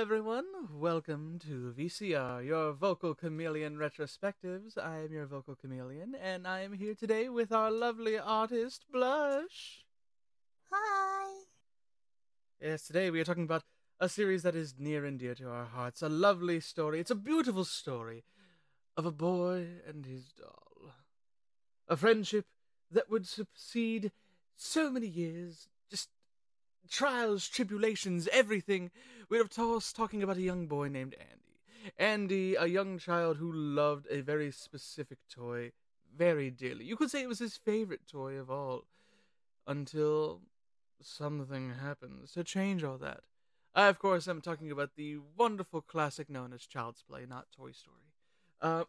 everyone. Welcome to VCR, your Vocal Chameleon Retrospectives. I am your Vocal Chameleon, and I am here today with our lovely artist, Blush. Hi. Yes, today we are talking about a series that is near and dear to our hearts. A lovely story. It's a beautiful story of a boy and his doll. A friendship that would succeed so many years, trials, tribulations, everything. We're of course talking about a young boy named Andy. Andy, a young child who loved a very specific toy very dearly. You could say it was his favorite toy of all. Until something happens to change all that. I, of course, am talking about the wonderful classic known as Child's Play, not Toy Story. Um,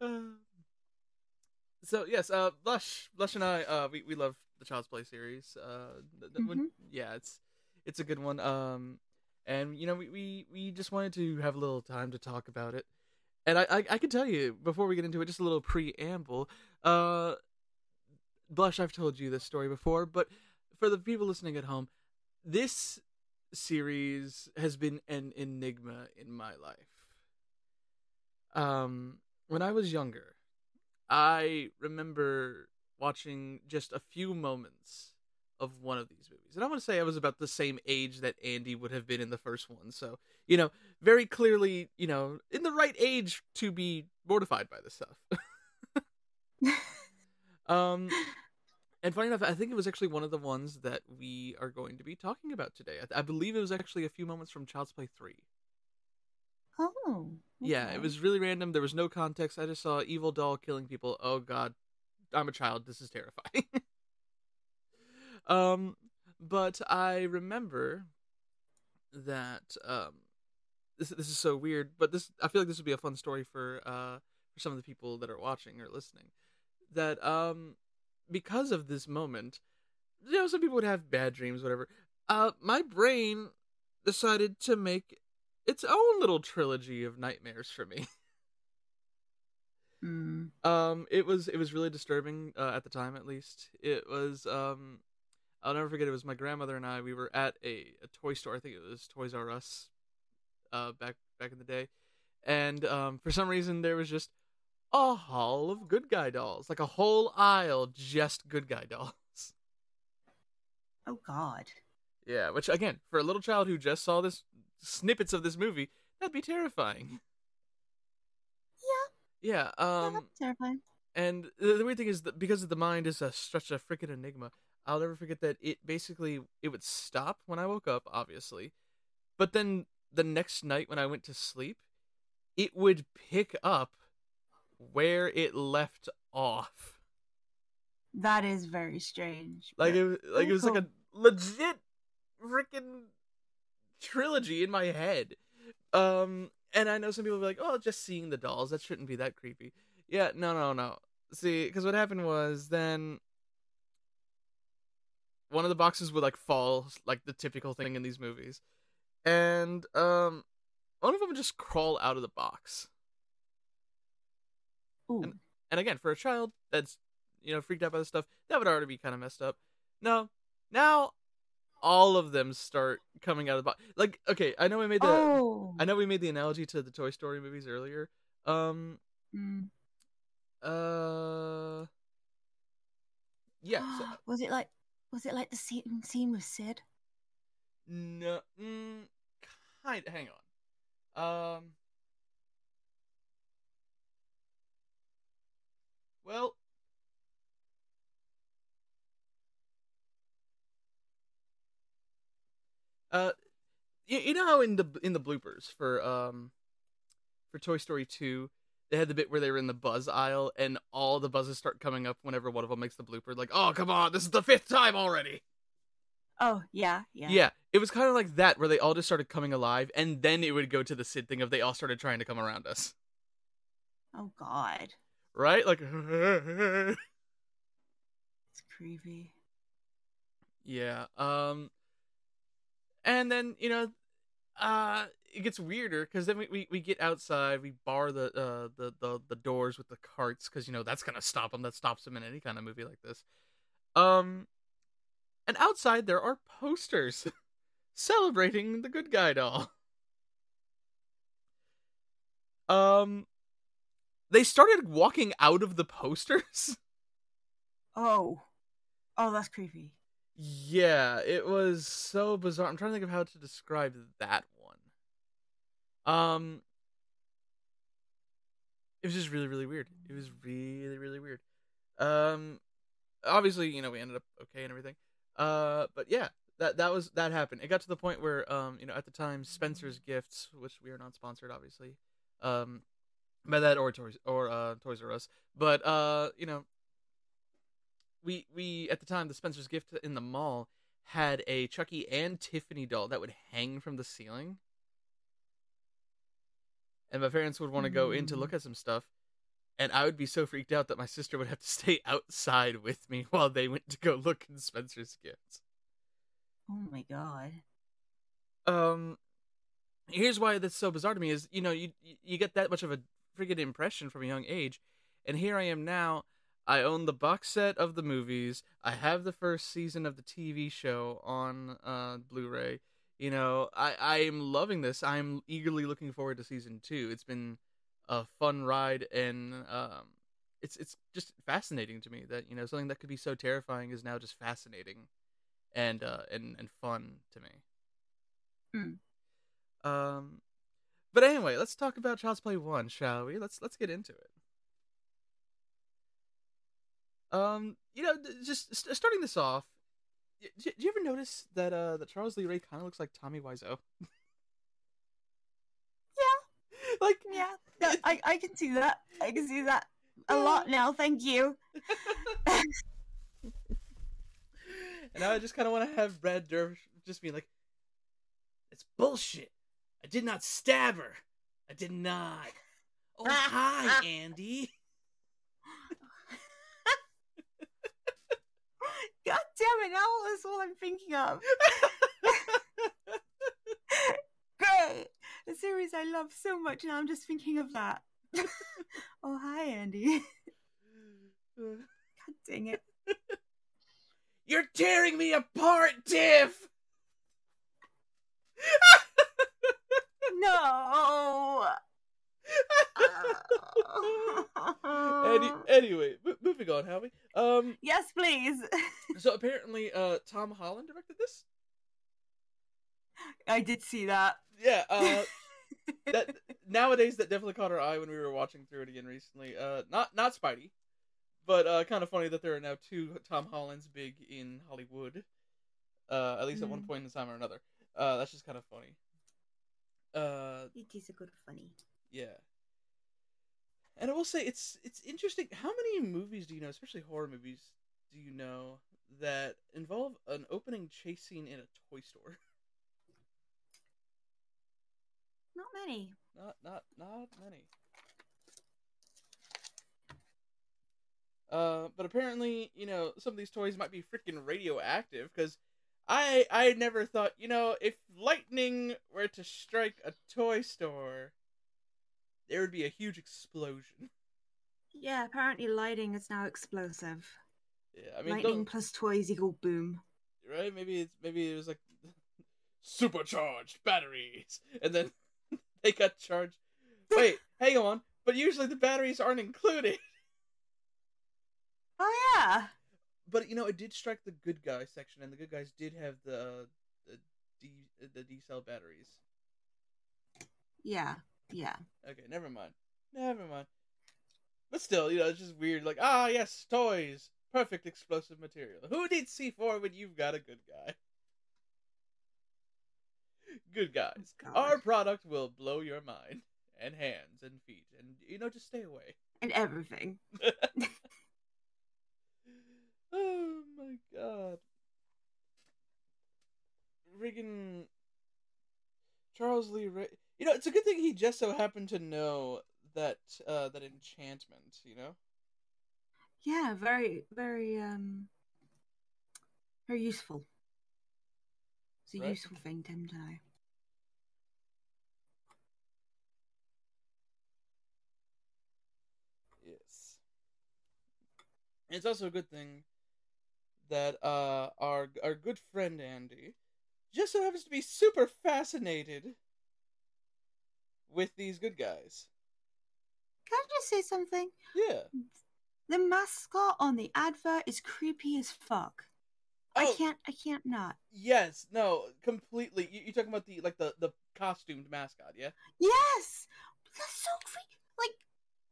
uh, so yes, uh, Blush, Blush and I, uh, we we love the Child's Play series. Uh, th- th- when- Mhm. yeah, it's it's a good one. Um, and you know, we, we we just wanted to have a little time to talk about it. And I, I I can tell you before we get into it, just a little preamble. Uh, Blush, I've told you this story before, but for the people listening at home, this series has been an enigma in my life. Um, when I was younger, I remember watching just a few moments of one of these movies. And I want to say I was about the same age that Andy would have been in the first one. So, you know, very clearly, you know, in the right age to be mortified by this stuff. um and funny enough, I think it was actually one of the ones that we are going to be talking about today. I, I believe it was actually a few moments from Child's Play 3. Oh. Yeah, it was really random. There was no context. I just saw evil doll killing people. Oh god, I'm a child. This is terrifying. um, but I remember that um, this this is so weird. But this I feel like this would be a fun story for uh for some of the people that are watching or listening. That um because of this moment, you know, some people would have bad dreams, whatever. Uh, my brain decided to make its own little trilogy of nightmares for me. Mm. Um, it was it was really disturbing uh, at the time, at least. It was um, I'll never forget. It was my grandmother and I. We were at a, a toy store. I think it was Toys R Us. Uh, back back in the day, and um, for some reason there was just a hall of good guy dolls, like a whole aisle just good guy dolls. Oh God. Yeah, which again, for a little child who just saw this snippets of this movie, that'd be terrifying. Yeah. Yeah. Um. terrifying. And the, the weird thing is that because the mind is a, such a freaking enigma, I'll never forget that it basically it would stop when I woke up, obviously, but then the next night when I went to sleep, it would pick up where it left off. That is very strange. Like it, like it was like a legit freaking trilogy in my head. Um, and I know some people will be like, "Oh, just seeing the dolls that shouldn't be that creepy." Yeah, no, no, no. See, because what happened was then one of the boxes would like fall, like the typical thing in these movies, and um, one of them would just crawl out of the box. Ooh. and- And again, for a child that's you know freaked out by this stuff, that would already be kind of messed up. No, now all of them start coming out of the box. Like, okay, I know we made the oh. I know we made the analogy to the Toy Story movies earlier. Um, Mm. uh, yeah. So, was it like? Was it like the scene, scene with Sid? no, mm, kind. Hang on. Um. Well. Uh, you, you know how in the in the bloopers for um for Toy Story 2, they had the bit where they were in the buzz aisle and all the buzzes start coming up whenever one of them makes the blooper like, "Oh, come on, this is the fifth time already." Oh yeah, yeah. Yeah, it was kind of like that where they all just started coming alive and then it would go to the Sid thing of they all started trying to come around us. Oh God, Right? Like it's creepy. Yeah. Um and then, you know, uh it gets weirder cuz then we, we we get outside, we bar the uh the the, the doors with the carts cuz you know that's to stop them. That stops them in any kind of movie like this. Um And outside there are posters celebrating the good guy doll. Um they started walking out of the posters. Oh. Oh, that's creepy. Yeah, it was so bizarre. I'm trying to think of how to describe that one. Um it was just really really weird. It was really really weird. Um obviously, you know, we ended up okay and everything. Uh but yeah, that that was that happened. It got to the point where um, you know, at the time Spencer's Gifts, which we are not sponsored obviously. Um by that or Toys or uh Toys R Us. But uh, you know, we we at the time the Spencer's Gift in the mall had a Chucky and Tiffany doll that would hang from the ceiling. And my parents would want to go in to look at some stuff, and I would be so freaked out that my sister would have to stay outside with me while they went to go look in Spencer's Gifts. Oh my god. Um, here's why that's so bizarre to me is you know you you get that much of a freaking impression from a young age, and here I am now. I own the box set of the movies. I have the first season of the TV show on uh, Blu-ray. You know, I I am loving this. I'm eagerly looking forward to season two. It's been a fun ride, and um, it's it's just fascinating to me that you know something that could be so terrifying is now just fascinating, and uh, and and fun to me. Hmm. Um, but anyway, let's talk about Child's Play one, shall we? Let's let's get into it. Um, you know, just st- starting this off, do you ever notice that uh that Charles Lee Ray kind of looks like Tommy Wiseau? Yeah. like Yeah. No, I, I can see that. I can see that a lot now. Thank you. and now I just kind of want to have Brad Dourif just be like, "It's bullshit. I did not stab her. I did not. Oh hi, Andy." God damn it! Now that's all I'm thinking of. Great. A series I love so much, and I'm just thinking of that. oh hi, Andy. God dang it. You're tearing me apart, Tiff. No. Any, anyway, m- moving on, Howie. Um, yes, please. so apparently, uh, Tom Holland directed this. I did see that. Yeah. Uh, that nowadays that definitely caught our eye when we were watching through it again recently. Uh, not not Spidey, but uh, kind of funny that there are now two Tom Hollands big in Hollywood. Uh, at least at one Mm. point in time or another. Uh, that's just kind of funny. Uh, It is a good funny. Yeah. And I will say it's it's interesting. How many movies do you know, especially horror movies, do you know that involve an opening chase scene in a toy store? Not many. Not not not many. Uh, but apparently, you know, some of these toys might be freaking radioactive because I I never thought, you know, if lightning were to strike a toy store, there would be a huge explosion. Yeah, apparently lighting is now explosive. Yeah, I mean, Lightning don't- plus toys equal boom. right? Maybe it's maybe it was like supercharged batteries, and then they got charged. Wait, hang on. But usually the batteries aren't included. Oh yeah. But you know, it did strike the good guy section, and the good guys did have the uh, the D the D cell batteries. Yeah. Yeah. Okay, never mind. Never mind. But still, you know, it's just weird. Like, ah, yes, toys, perfect explosive material. Who needs C four when you've got a good guy? Good guys. God. Our product will blow your mind and hands and feet, and you know, just stay away. And everything. oh my god. Friggin' Charles Lee Ray. You know, it's a good thing he just so happened to know that uh that enchantment, you know? Yeah, very, very, um, very useful. It's a Right. useful thing to him to know. Yes. And it's also a good thing that uh our our good friend Andy just so happens to be super fascinated with these good guys. Can I just say something? Yeah. The mascot on the advert is creepy as fuck. I Oh. can't. I can't not. Yes, no, completely. You, you're talking about the like the the costumed mascot, yeah? Yes, that's so creepy. Like,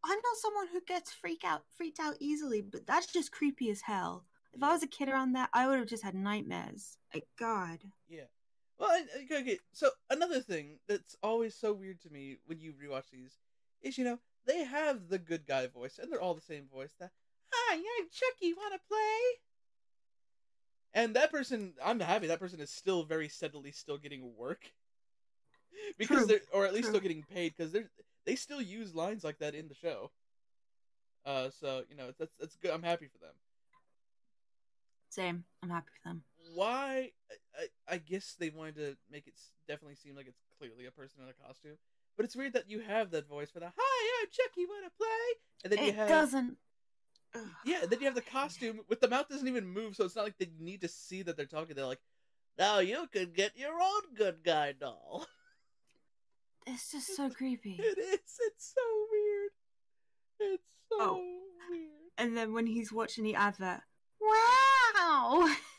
I'm not someone who gets freak out, freaked out easily, but that's just creepy as hell. If I was a kid around that, I would have just had nightmares. Like, God. Yeah. Well, I- I- okay, okay. So another thing that's always so weird to me when you rewatch these is, you know, they have the good guy voice, and they're all the same voice. That hi, I'm Chucky. Want to play? And that person, I'm happy that person is still very steadily still getting work because True, they're, or at least still getting paid because they're they still use lines like that in the show. Uh, so you know that's that's good. I'm happy for them. Same. I'm happy for them. Why I, I, I guess they wanted to make it definitely seem like it's clearly a person in a costume but it's weird that you have that voice for the hi i'm chucky wanna play and then you It have doesn't. Yeah then you have the costume with the mouth doesn't even move so it's not like they need to see that they're talking they're like now you can get your own good guy doll It's just so creepy. it is it's so weird it's so Oh. weird And then when he's watching the advert, wow!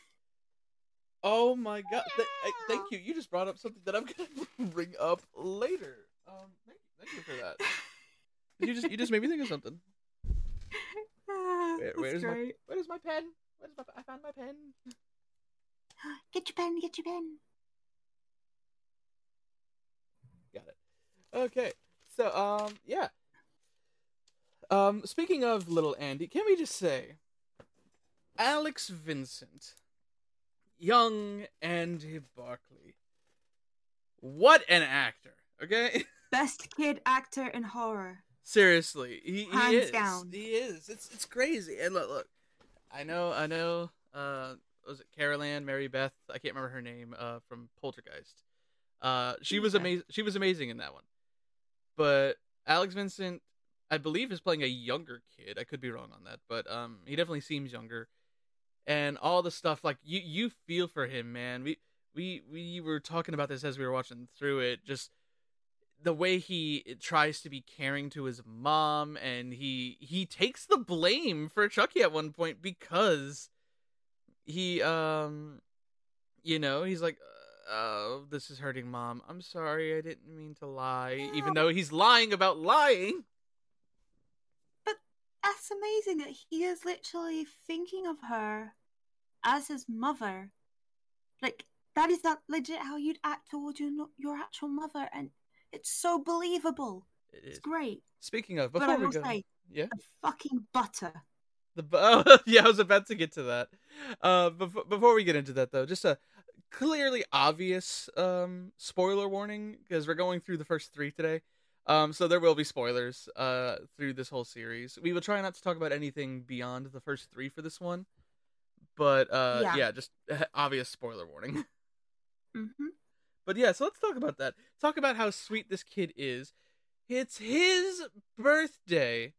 Oh my god! Th- I- thank you. You just brought up something that I'm gonna bring up later. Um, thank you, thank you for that. You just you just made me think of something. Ah, Where- where's my- Where's my pen? Where's my? I found my pen. Get your pen. Get your pen. Got it. Okay. So um yeah. Um speaking of little Andy, can we just say Alex Vincent, young Andy Barkley. What an actor. Okay? Best kid actor in horror. Seriously, he, he Hands is. down. He is. It's it's crazy. And look, look, I know, I know. Uh, was it Carol Anne, Mary Beth? I can't remember her name. Uh, from Poltergeist. Uh, she was amazing. She was amazing in that one. But Alex Vincent, I believe, is playing a younger kid. I could be wrong on that, but um, he definitely seems younger. And all the stuff like you, you feel for him, man. We we we were talking about this as we were watching through it. Just the way he tries to be caring to his mom and he he takes the blame for Chucky at one point because he um you know he's like oh this is hurting mom I'm sorry I didn't mean to lie even though he's lying about lying That's amazing that he is literally thinking of her as his mother. Like that is that legit how you'd act towards your your actual mother, and it's so believable. it It's great. speaking of before we go say, yeah the fucking butter. The bu- oh, yeah, I was about to get to that. Uh, before before we get into that though, just a clearly obvious um spoiler warning because we're going through the first three today. Um, so there will be spoilers uh through this whole series. We will try not to talk about anything beyond the first three for this one, but uh, yeah, Yeah. just obvious spoiler warning. hmm But yeah, so let's talk about that. Talk about how sweet this kid is. It's his birthday,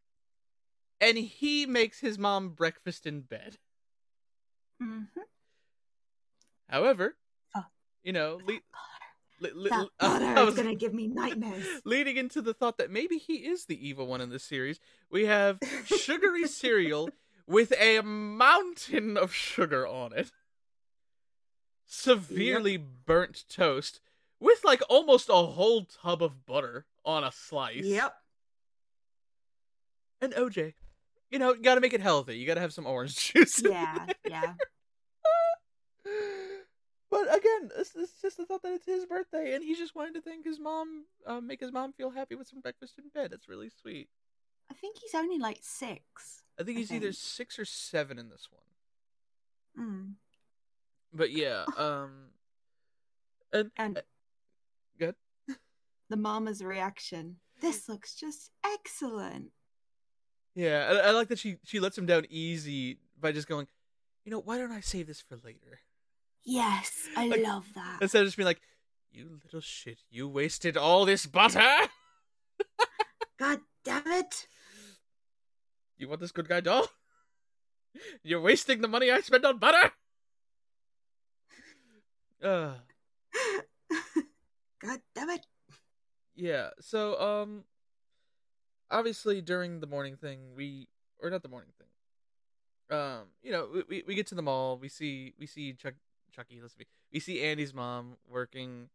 and he makes his mom breakfast in bed. hmm However, Oh. you know, le- le- That uh, butter is was- gonna give me nightmares. leading into the thought that maybe he is the evil one in this series. We have sugary cereal with a mountain of sugar on it, severely burnt toast with like almost a whole tub of butter on a slice. Yep. And OJ. You know, you gotta make it healthy. You gotta have some orange juice. Yeah. Yeah. But again, it's, it's just the thought that it's his birthday, and he just wanted to thank his mom, uh, make his mom feel happy with some breakfast in bed. That's really sweet. I think he's only like six. I think I he's either six or seven in this one. Mm. But yeah, um, and And uh, good. the mama's reaction. This looks just excellent. Yeah, I, I like that she she lets him down easy by just going, you know, why don't I save this for later? Yes, I Like, love that. Instead of just being like, you little shit, you wasted all this butter. God damn it. You want this good guy doll? You're wasting the money I spent on butter. Uh, God damn it. yeah. So, um, obviously during the morning thing, we or not the morning thing. Um, you know, we- we we get to the mall. We see we see Chuck Chucky. Let's be. We see Andy's mom working,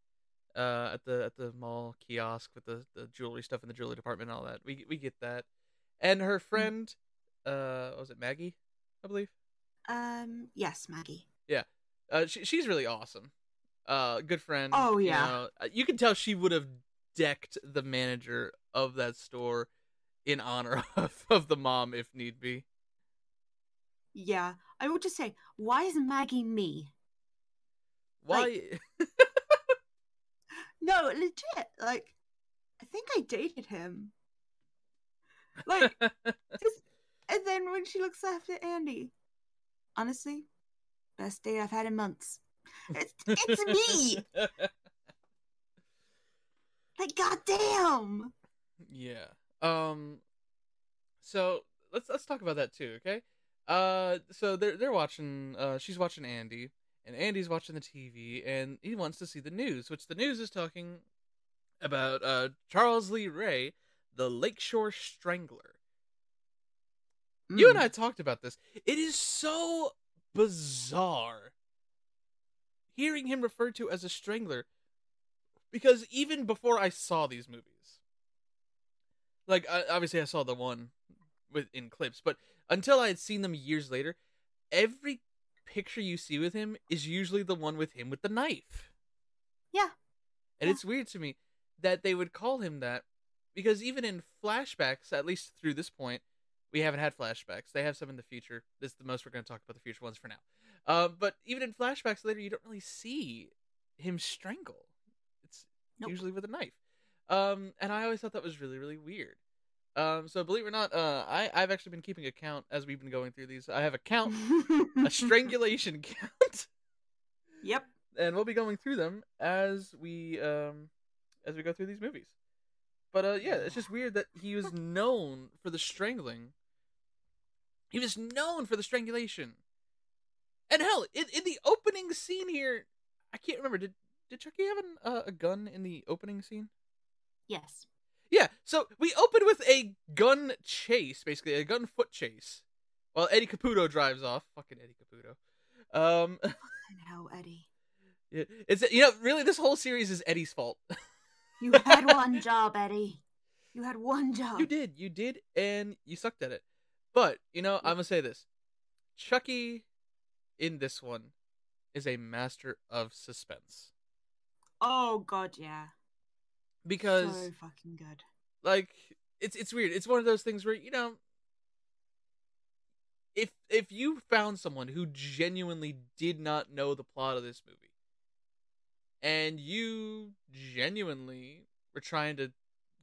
uh, at the at the mall kiosk with the the jewelry stuff in the jewelry department and all that. We we get that, and her friend, uh, was it Maggie? I believe. Um, yes, Maggie. Yeah. Uh, she, she's really awesome. Uh, good friend. Oh, you yeah. know. Uh, you can tell she would have decked the manager of that store in honor of, of the mom if need be. Yeah. I would just say, why is Maggie me? Why? No, legit. Like, I think I dated him. Like, just, and then when she looks after Andy, honestly, best date I've had in months. It's, it's me. Like, goddamn. yeah. Um. So let's let's talk about that too, okay? Uh. So they're they're watching. Uh. She's watching Andy, and Andy's watching the TV, and he wants to see the news, which the news is talking about. Uh. Charles Lee Ray, the Lakeshore Strangler. You and Mm. I talked about this. It is so bizarre hearing him referred to as a strangler because even before I saw these movies, like I, obviously I saw the one with in clips, but until I had seen them years later, every picture you see with him is usually the one with him with the knife. Yeah. And Yeah. it's weird to me that they would call him that because even in flashbacks, at least through this point, we haven't had flashbacks. They have some in the future. This is the most we're going to talk about the future ones for now. Uh, but even in flashbacks later, you don't really see him strangle. It's Nope. usually with a knife. Um, and I always thought that was really, really weird. Um, so believe it or not, uh, I I've actually been keeping a count as we've been going through these. I have a count, a strangulation count, Yep. and we'll be going through them as we um as we go through these movies. But uh, yeah, it's just weird that he was known for the strangling. He was known for the strangulation. And hell, in, in the opening scene here, I can't remember. Did did Chucky have an, uh, a gun in the opening scene? Yes. Yeah, so we open with a gun chase, basically a gun foot chase, while Eddie Caputo drives off. Fucking Eddie Caputo. Um, No, Eddie. it- it's you know really this whole series is Eddie's fault. You had one job, Eddie. You had one job. you did, you did, and you sucked at it. But you know, I'm gonna say this: Chucky, in this one, is a master of suspense Oh god, yeah. Because so fucking good. like it's it's weird. It's one of those things where you know if if you found someone who genuinely did not know the plot of this movie and you genuinely were trying to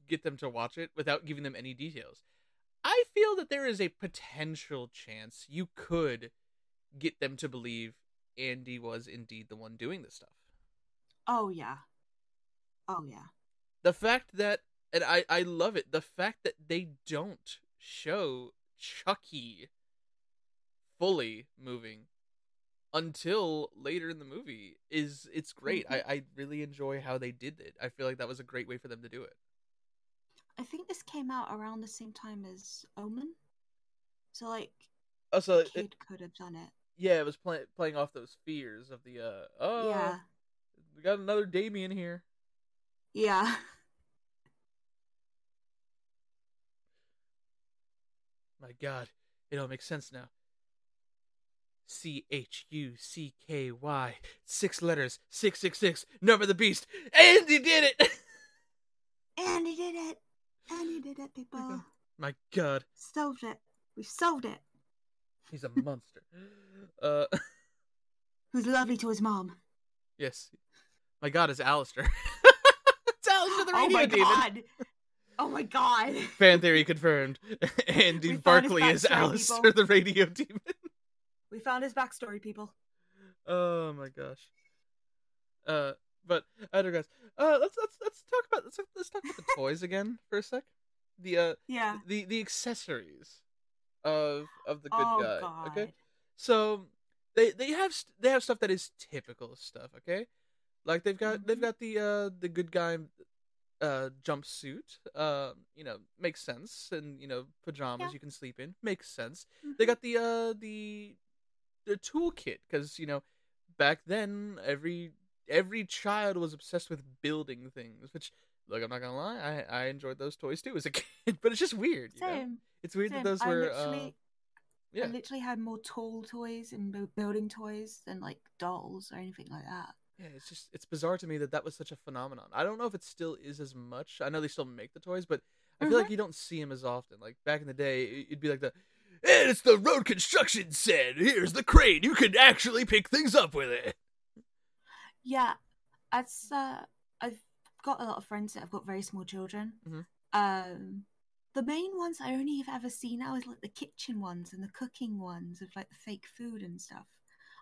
get them to watch it without giving them any details, I feel that there is a potential chance you could get them to believe Andy was indeed the one doing this stuff. Oh yeah. Oh yeah. The fact that and I I love it the fact that they don't show Chucky fully moving until later in the movie is it's great. I I really enjoy how they did it. I feel like that was a great way for them to do it. I think this came out around the same time as Omen. So like Oh, so it, kid could have done it. yeah, it was play, playing off those fears of the uh oh Yeah. we got another Damien here. Yeah. My God, it all makes sense now. C H U C K Y, six letters, six six six, number the beast, and he did it. And he did it. And he did it, people. My God, Solved it. We solved it. he's a monster. Uh, Who's lovely to his mom. yes, my God is Alastor. The oh radio my demon. god. Oh my god. Fan theory confirmed. Andy Barkley is Alastor people. the radio demon. We found his backstory, people. Oh my gosh. Uh, but I digress. Uh, let's let's let's talk about let's let's talk about the toys again for a sec. The uh Yeah. the the accessories of of the good oh guy. god. Okay, so they they have st- they have stuff that is typical stuff. Okay, like they've got they've Mhm. got the uh the good guy uh jumpsuit. Uh, you know makes sense, and you know pajamas Yeah. you can sleep in makes sense. They Mhm. got the uh the the toolkit because you know back then every every child was obsessed with building things which look i'm not gonna lie i i enjoyed those toys too as a kid but it's just weird you know? Same. it's weird same. that those I were literally, uh, yeah I literally had more tool toys and building toys than like dolls or anything like that. Yeah it's just it's bizarre to me that that was such a phenomenon i don't know if it still is as much i know they still make the toys but i feel Mhm. like you don't see them as often like back in the day it- it'd be like the and it's the road construction set here's the crane you can actually pick things up with it Yeah, as uh, I've got a lot of friends that have got very small children. Mhm. Um, the main ones I only have ever seen now is like the kitchen ones and the cooking ones of like the fake food and stuff.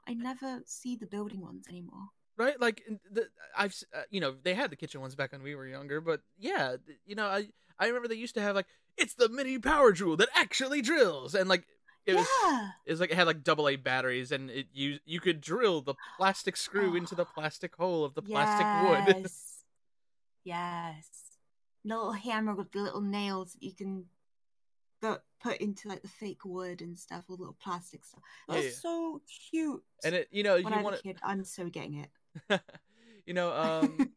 I never see the building ones anymore. Right like the, i've uh, you know they had the kitchen ones back when we were younger but yeah you know i i remember they used to have like it's the mini power drill that actually drills and like it was yeah, it was like it had like double a batteries and it you you could drill the plastic screw into the plastic hole of the plastic wood Yes. yes. Little hammer with the little nails that you can go put into like the fake wood and stuff, all little plastic stuff. It Yeah, yeah. so cute. and it you know when you want I'm so getting it. To you know um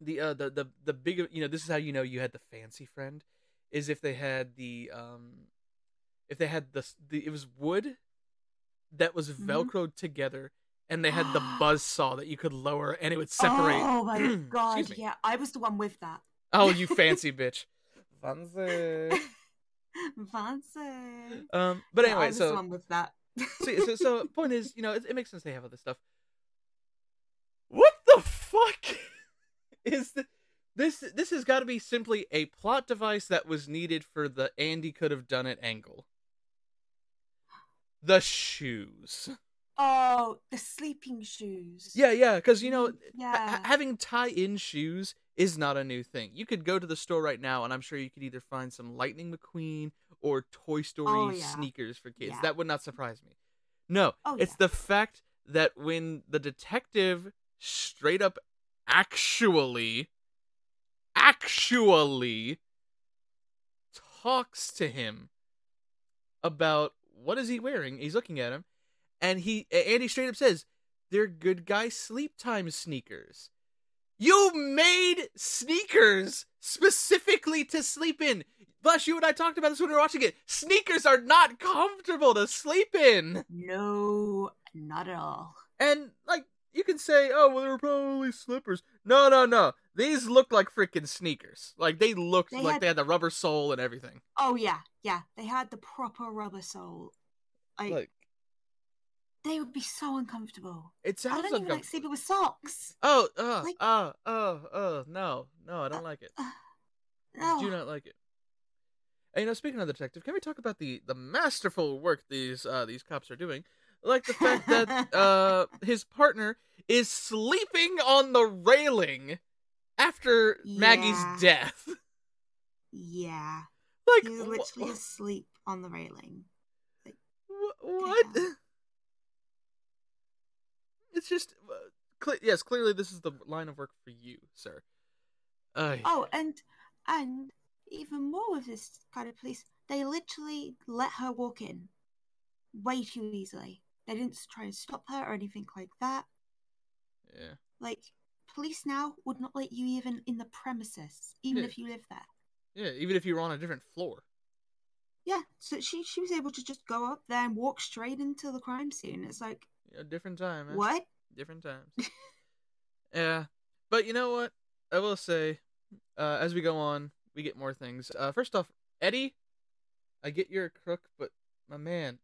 the uh the the the big you know this is how you know you had the fancy friend is if they had the um if they had the the it was wood that was Mhm. velcroed together and they had the buzz saw that you could lower and it would separate Oh my god! Yeah, I was the one with that. oh you fancy bitch fancy Fancy. um but Yeah, I anyway was the so one with that. so, so so point is you know it, it makes sense they have all this stuff what the fuck is the this this has got to be simply a plot device that was needed for the Andy could have done it angle. The shoes. oh, the sleeping shoes. Yeah, yeah, because you know, Mm, yeah. ha- having tie-in shoes is not a new thing. You could go to the store right now, and I'm sure you could either find some Lightning McQueen or Toy Story Oh, yeah. sneakers for kids. Yeah. That would not surprise me. No, Oh, it's the fact that when the detective straight up actually, actually talks to him about what is he wearing, he's looking at him, and he Andy straight up says, "They're good guy sleep time sneakers." You made sneakers specifically to sleep in. Plus, you and I talked about this when we were watching it. Sneakers are not comfortable to sleep in. No, not at all. And like you can say, oh well, they were probably slippers. No, no, no. These look like freaking sneakers. Like they looked They like had- they had the rubber sole and everything. Oh yeah, yeah. They had the proper rubber sole. Like, Like they would be so uncomfortable. it I sounds don't even like sleeping with socks. Oh, uh, like- uh, oh, oh, no, no, I don't like it. No. Do not like it. And, you know, speaking of the detective, can we talk about the the masterful work these uh these cops are doing? Like the fact that uh his partner is sleeping on the railing after Maggie's death. Yeah, Like he was literally wh- asleep on the railing. wh- what? It's just uh, cle yes, clearly this is the line of work for you, sir. Uh, Oh, and and even more with this kind of police, they literally let her walk in way too easily. They didn't try and stop her or anything like that. yeah. Like police now would not let you even in the premises, even Yeah. if you live there. Yeah, even if you were on a different floor. Yeah, so she she was able to just go up there and walk straight into the crime scene. It's like know, different time, man. what? different times. yeah, but you know what? I will say, uh, as we go on, we get more things. Uh, first off, Eddie, I get you're a crook, but my man,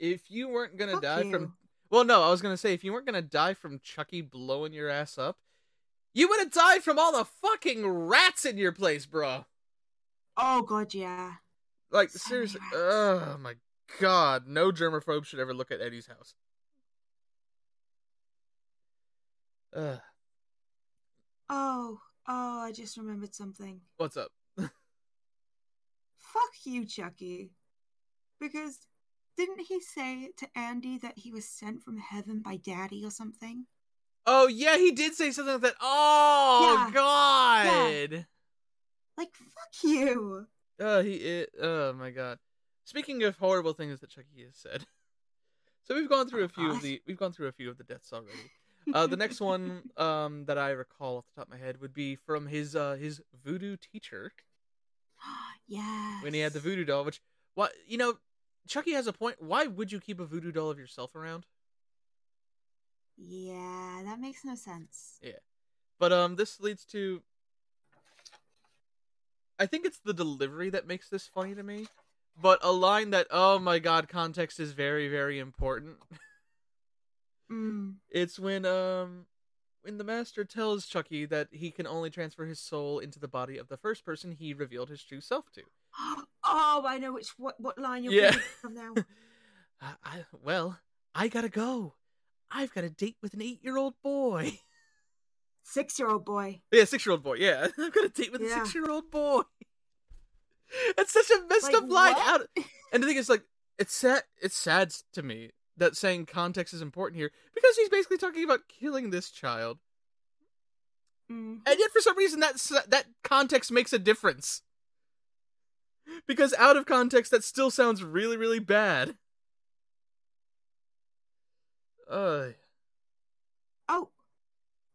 if you weren't gonna Fuck die you. from, well, no, I was gonna say if you weren't gonna die from Chucky blowing your ass up, you would have died from all the fucking rats in your place, bro. Oh god, yeah. Like So seriously, oh my god, no germaphobe should ever look at Eddie's house. Ugh, Oh, oh, I just remembered something. what's up? Fuck you, Chucky. because didn't he say to Andy that he was sent from heaven by Daddy or something? Oh yeah, he did say something like that. Oh Yeah. god. Like fuck you. Oh he it, oh my god. Speaking of horrible things that Chucky has said. So we've gone through Oh, a few of the we've gone through a few of the deaths already. Uh, the next one um, that I recall off the top of my head would be from his uh, his voodoo teacher yes. when he had the voodoo doll. Which, what you know, Chucky has a point. Why would you keep a voodoo doll of yourself around? Yeah, that makes no sense. Yeah. But um, this leads to. I think it's the delivery that makes this funny to me. But a line that, oh my god, context is very, very important. Mm. It's when um when the master tells Chucky that he can only transfer his soul into the body of the first person he revealed his true self to. Oh, I know which what what line you're Yeah. of now. I, I well, I gotta go. I've got a date with an eight-year-old boy. Six year old boy. yeah, six-year-old boy. Yeah, I've got a date with a six-year-old boy. That's such a messed Like, up line. what? Out. And the thing is, like, it's sad. It's sad to me that saying context is important here because he's basically talking about killing this child, Mm. and yet for some reason that that context makes a difference. Because out of context, that still sounds really, really bad. Uh, Oh,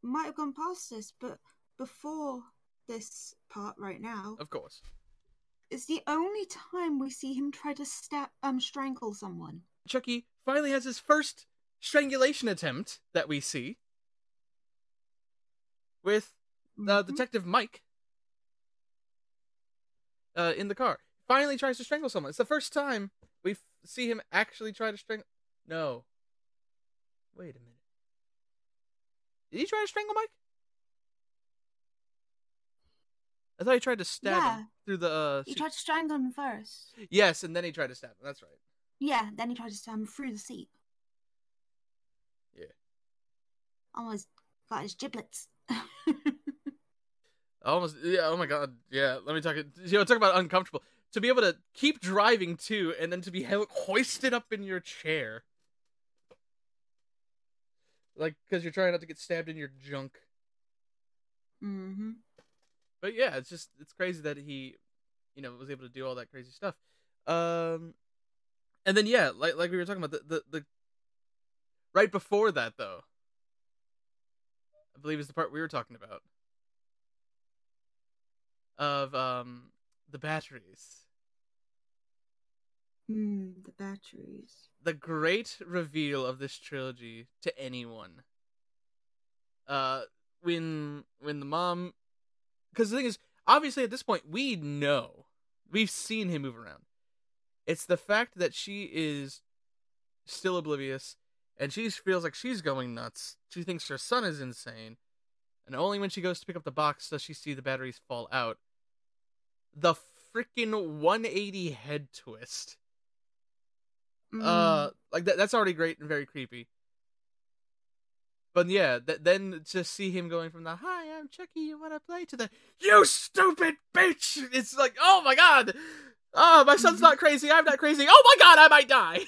might have gone past this, but before this part right now, of course. it's the only time we see him try to stab um strangle someone. Chucky finally has his first strangulation attempt that we see with uh, Mhm. Detective Mike uh, in the car. Finally tries to strangle someone. It's the first time we f- see him actually try to strangle. No. Wait a minute. Did he try to strangle Mike? I thought he tried to stab Yeah. him through the. Uh, He seat- tried to strangle him first. yes, and then he tried to stab him. That's right. Yeah, then he tried to stab him through the seat. Yeah. Almost got his giblets. Almost, yeah. Oh my god, yeah. Let me talk. You know, talk about uncomfortable. To be able to keep driving too, and then to be hoisted up in your chair, like because you're trying not to get stabbed in your junk. mm-hmm. But yeah, it's just it's crazy that he, you know, was able to do all that crazy stuff. Um, and then yeah, like like we were talking about the the, the right before that though. I believe is the part we were talking about of um the batteries. Mm, the batteries. the great reveal of this trilogy to anyone. Uh, when when the mom, because the thing is, obviously at this point we know we've seen him move around. It's the fact that she is still oblivious, and she feels like she's going nuts. She thinks her son is insane, and only when she goes to pick up the box does she see the batteries fall out. The freaking 180 head twist uh Mm. like that that's already great and very creepy. But yeah th- then to see him going from the hi i'm chucky you want to play? to the you stupid bitch! It's like oh my god! Oh my son's not crazy i'm not crazy. Oh my god i might die!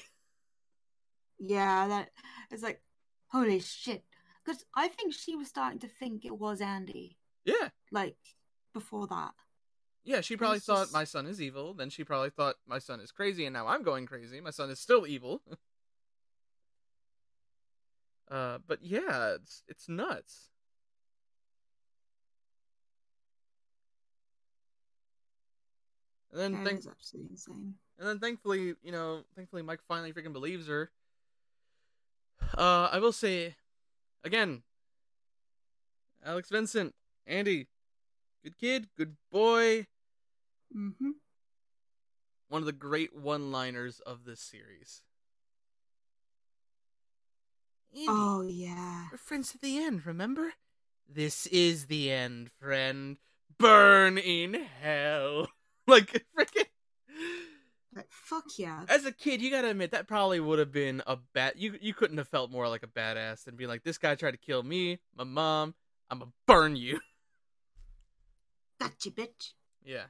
Yeah, that it's like, holy shit. Because I think she was starting to think it was Andy, yeah. Like, before that. Yeah she probably thought just- my son is evil. Then she probably thought my son is crazy and now i'm going crazy. My son is still evil. Uh but yeah it's it's nuts. And then That think is absolutely insane. And then thankfully, you know, thankfully Mike finally freaking believes her. Uh, I will say, again, Alex Vincent, Andy, good kid, good boy. Mm-hmm. One of the great one-liners of this series. Andy, Oh, yeah. we're friends to the end, remember? This is the end, friend. Burn in hell. like, freaking. Like, fuck yeah. As a kid, you gotta admit that probably would have been a bad. You you couldn't have felt more like a badass than being like, this guy tried to kill me, my mom. I'm gonna burn you. Gotcha, bitch. yeah.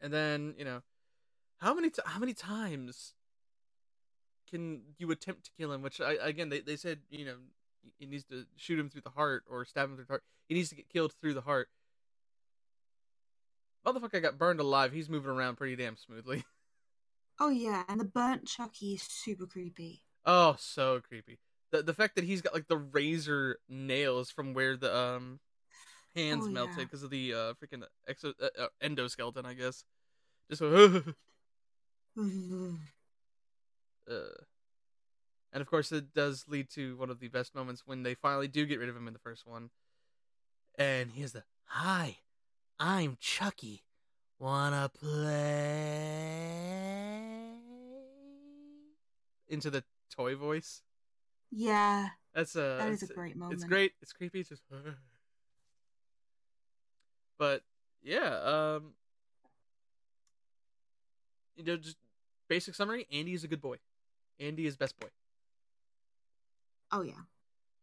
And then you know, how many t- how many times can you attempt to kill him? Which I again they, they said you know he needs to shoot him through the heart or stab him through the heart. He needs to get killed through the heart. Motherfucker got burned alive. He's moving around pretty damn smoothly. Oh yeah, and the burnt Chucky is super creepy. Oh, so creepy. The the fact that he's got like the razor nails from where the um hands Oh, melted yeah. because of the uh freaking exo- uh, uh, endoskeleton, I guess. Just so, uh, and of course, it does lead to one of the best moments when they finally do get rid of him in the first one, and he has the "Hi, I'm Chucky. Wanna play?" into the toy voice. yeah, That's a that is a great moment. It's great. It's creepy. It's just, but yeah, um, you know, just basic summary. Andy is a good boy. Andy is best boy. Oh yeah.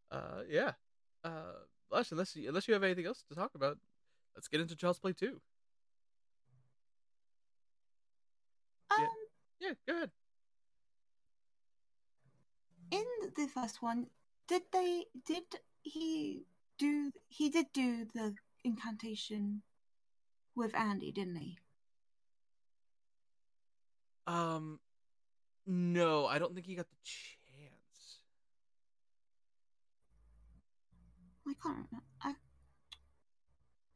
Uh, yeah. Uh, Blush, unless you, unless you have anything else to talk about, let's get into Child's Play two. Um, Yeah, go ahead. in the first one, did they did he do he did do the incantation with Andy, didn't he? Um, no, I don't think he got the chance. I can't remember. I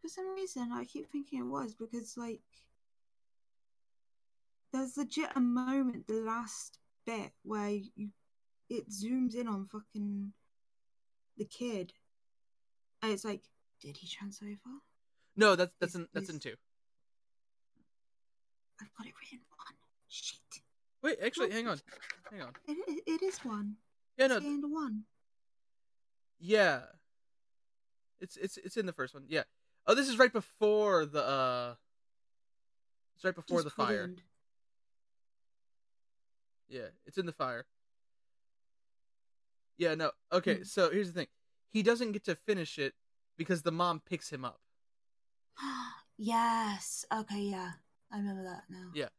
for some reason I keep thinking it was because like there's legit a moment the last bit where you it zooms in on fucking the kid and it's like did he transfer over? No, that's that's Is- in that's in two. I've got it written one. Shit. Wait, actually, hang on, hang on. It, it, is one. Yeah, It's no, the end one. Yeah. It's it's it's in the first one. Yeah. Oh, this is right before the uh It's right before Just the fire. in. Yeah, it's in the fire. Yeah, no. Okay, Mm. so here's the thing. He doesn't get to finish it because the mom picks him up. yes. Okay, yeah. I remember that now. Yeah.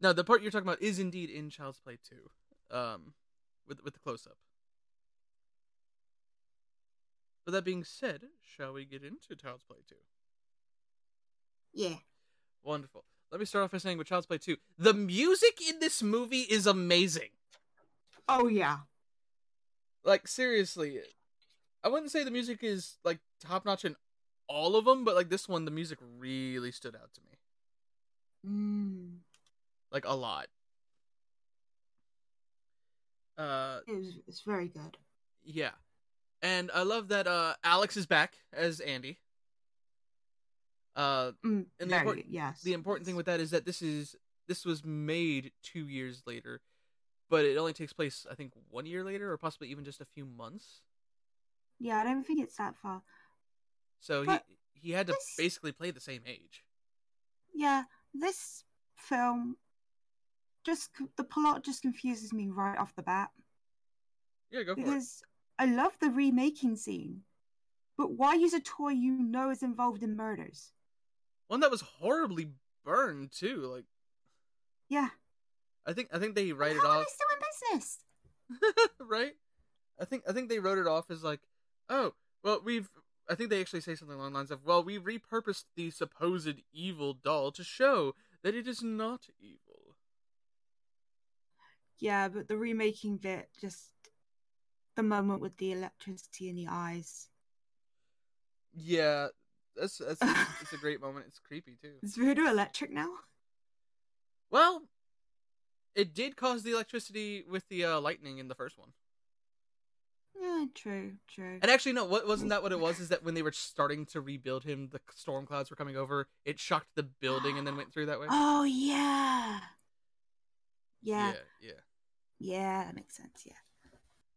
Now, the part you're talking about is indeed in Child's Play 2. Um with with the close up. But that being said, shall we get into Child's Play 2? Yeah. Wonderful. Let me start off by saying with Child's Play 2, the music in this movie is amazing. Oh yeah. Like seriously, I wouldn't say the music is like top notch in all of them, but like this one, the music really stood out to me, Mm. like a lot. Uh, It was it's very good. yeah, and I love that uh Alex is back as Andy. Uh, Mm, And the very, important- yes. the important thing with that is that this is this was made two years later, but it only takes place I think one year later, or possibly even just a few months. Yeah, I don't think it's that far. So But he he had to this- basically play the same age. Yeah, this film just the plot just confuses me right off the bat Yeah, go for it. because I love the remaking scene, but why use a toy you know is involved in murders? One that was horribly burned too. Like Yeah, I think I think they write it how are off they still in business? right. I think I think they wrote it off as like, oh well, we've. I think they actually say something along the lines of, well, we repurposed the supposed evil doll to show that it is not evil. Yeah, but the remaking bit just the moment with the electricity in the eyes. Yeah, that's that's it's a great moment. It's creepy too. Is voodoo electric now? Well, it did cause the electricity with the uh, lightning in the first one. Yeah, true, true. And actually, no, what wasn't that what it was? Is that when they were starting to rebuild him, the storm clouds were coming over. It shocked the building and then went through that way. Oh yeah. Yeah, yeah, yeah. yeah, that makes sense. Yeah.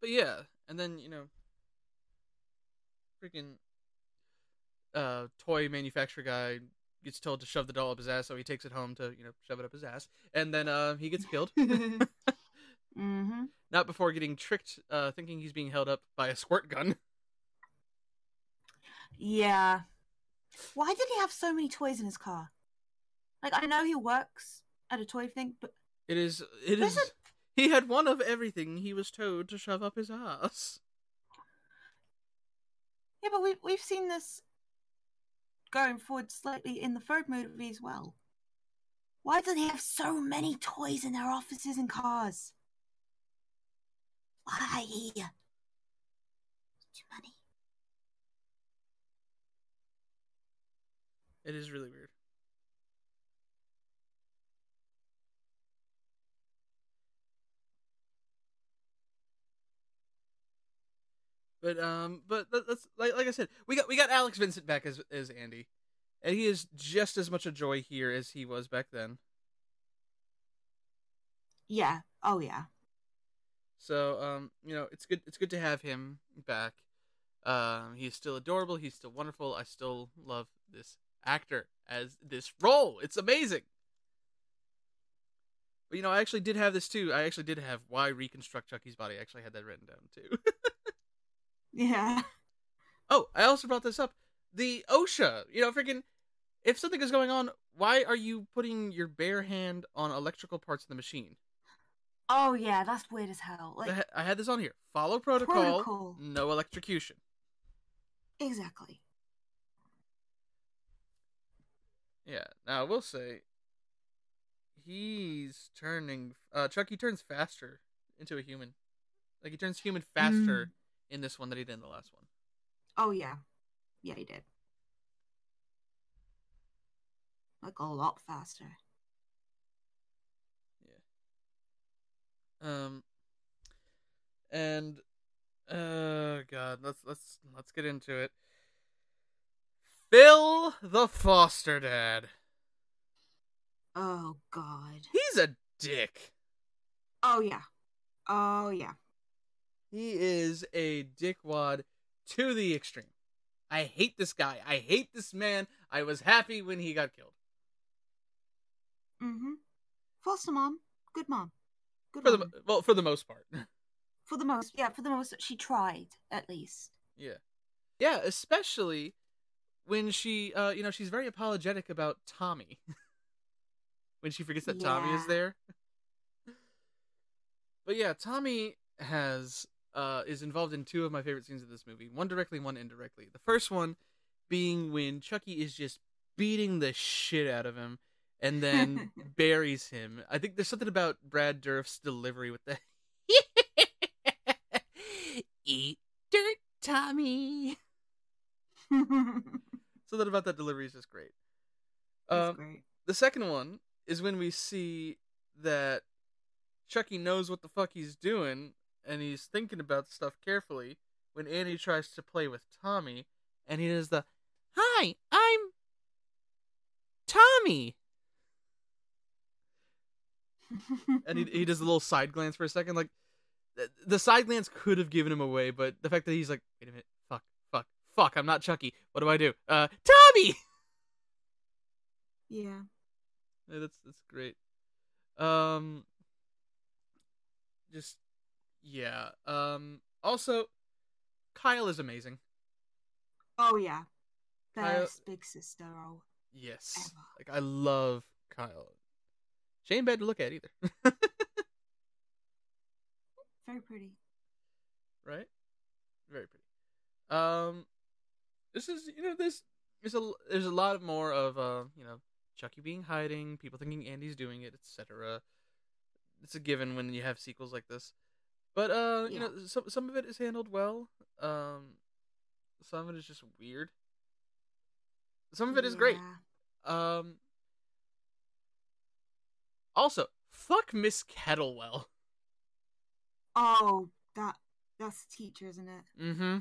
But yeah, and then you know, freaking uh, toy manufacturer guy gets told to shove the doll up his ass, so he takes it home to you know shove it up his ass, and then uh, he gets killed. mm-hmm. Not before getting tricked, uh, thinking he's being held up by a squirt gun. Yeah. Why did he have so many toys in his car? Like I know he works at a toy thing, but It is. It is. He had one of everything he was told to shove up his ass. yeah, but we've we've seen this going forward slightly in the third movie as well. Why do they have so many toys in their offices and cars? Why? Too many. It is really weird. But um, but that- that's like like I said, we got we got Alex Vincent back as as Andy, and he is just as much a joy here as he was back then. Yeah. Oh yeah. So um, you know, it's good it's good to have him back. Um, he's still adorable. He's still wonderful. I still love this actor as this role. It's amazing. But you know, I actually did have this too. I actually did have why reconstruct Chucky's body. I actually had that written down too. Yeah. oh, I also brought this up. The OSHA. You know, freaking. If something is going on, why are you putting your bare hand on electrical parts of the machine? Oh yeah, that's weird as hell. Like I had this on here. Follow protocol. Protocol. No electrocution. exactly. Yeah. Now I will say, he's turning. Uh, Chucky turns faster into a human. Like he turns human faster in this one than he did in the last one. Oh yeah. Yeah, he did. Like a lot faster. Um. And, uh, God, let's let's let's get into it. Phil the foster dad. Oh god. He's a dick. Oh yeah. Oh yeah. He is a dickwad to the extreme. I hate this guy. I hate this man. I was happy when he got killed. Mm-hmm. Foster mom. Good mom. Good For the well, for the most part. For the most, yeah, for the most, she tried at least. yeah. Yeah, especially when she uh you know, she's very apologetic about Tommy. when she forgets that Tommy is there. but yeah, Tommy has uh is involved in two of my favorite scenes of this movie. One directly, one indirectly. The first one being when Chucky is just beating the shit out of him and then buries him. I think there's something about Brad Dourif's delivery with the Eat dirt, Tommy. Something about that delivery is just great. Um, great. the second one is when we see that Chucky knows what the fuck he's doing and he's thinking about stuff carefully when Andy tries to play with Tommy and he does the Hi, I'm Tommy and he he does a little side glance for a second like th- the side glance could have given him away but the fact that he's like wait a minute fuck fuck fuck I'm not Chucky what do I do uh Tommy yeah. Yeah, that's that's great. Um just yeah. Um also Kyle is amazing. Oh yeah. Kyle- Best big sister role. Yes. Ever. Like I love Kyle. She ain't bad to look at either. Very pretty. right? Very pretty. Um this is you know this there's a there's a lot more of uh, you know, Chucky being hiding, people thinking Andy's doing it, etc. It's a given when you have sequels like this. But uh, you know, some some of it is handled well. Um some of it is just weird. Some of it is great. Um Also, fuck Miss Kettlewell. Oh, that that's the teacher, isn't it? Mm-hmm.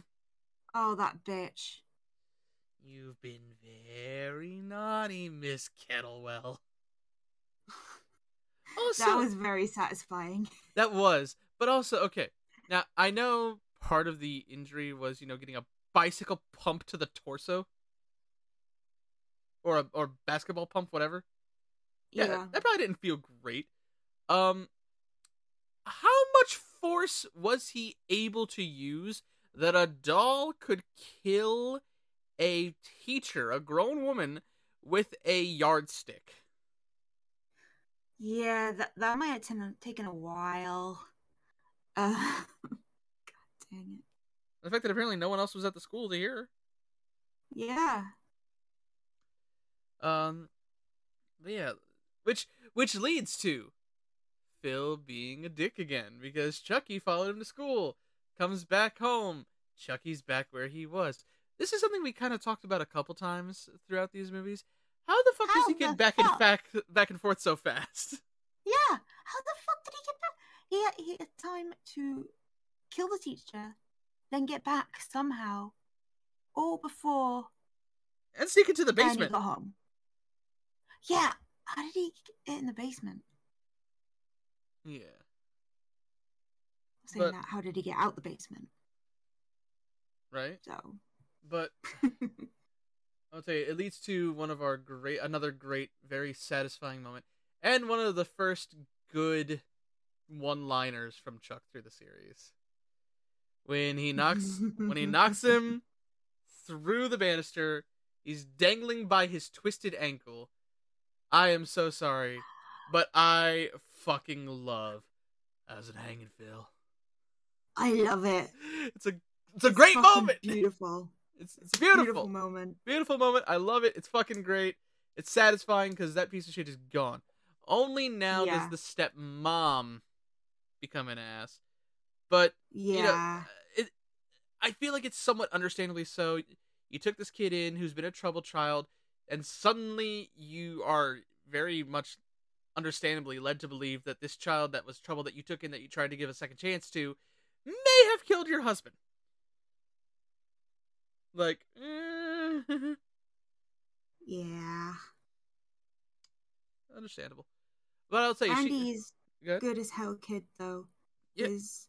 Oh, that bitch. You've been very naughty, Miss Kettlewell. Also, that was very satisfying. That was, but also okay. Now I know part of the injury was you know getting a bicycle pump to the torso, or a or basketball pump, whatever. Yeah, Yeah. that probably didn't feel great. Um, how much force was he able to use that a doll could kill a teacher, a grown woman, with a yardstick? Yeah, that that might have taken, taken a while. Uh, God dang it. The fact that apparently no one else was at the school to hear. Yeah. Um, but yeah, which which leads to Phil being a dick again because Chucky followed him to school, comes back home. Chucky's back where he was. This is something we kind of talked about a couple times throughout these movies. How the fuck does he get back and back back and forth so fast? Yeah. How the fuck did he get back? He had, he had time to kill the teacher, then get back somehow, all before And sneak into the basement. got home. Yeah. How did he get in the basement? Yeah. Saying But- that, how did he get out the basement? Right? So. But I'll tell you, it leads to one of our great, another great, very satisfying moment, and one of the first good one-liners from Chuck through the series. When he knocks, when he knocks him through the banister, he's dangling by his twisted ankle. I am so sorry, but I fucking love. How's it hanging, Phil? I love it. It's a, it's a great moment. Beautiful. It's, it's beautiful. Beautiful moment. beautiful moment. I love it. It's fucking great. It's satisfying because that piece of shit is gone. Only now Yeah. does the stepmom become an ass. But Yeah. you know, it. I feel like it's somewhat understandably so. You took this kid in who's been a troubled child, and suddenly you are very much understandably led to believe that this child that was trouble that you took in that you tried to give a second chance to may have killed your husband. Like, eh, yeah. understandable. But I'll tell you, she, Andy's Go ahead. good as hell kid though. Yeah. Is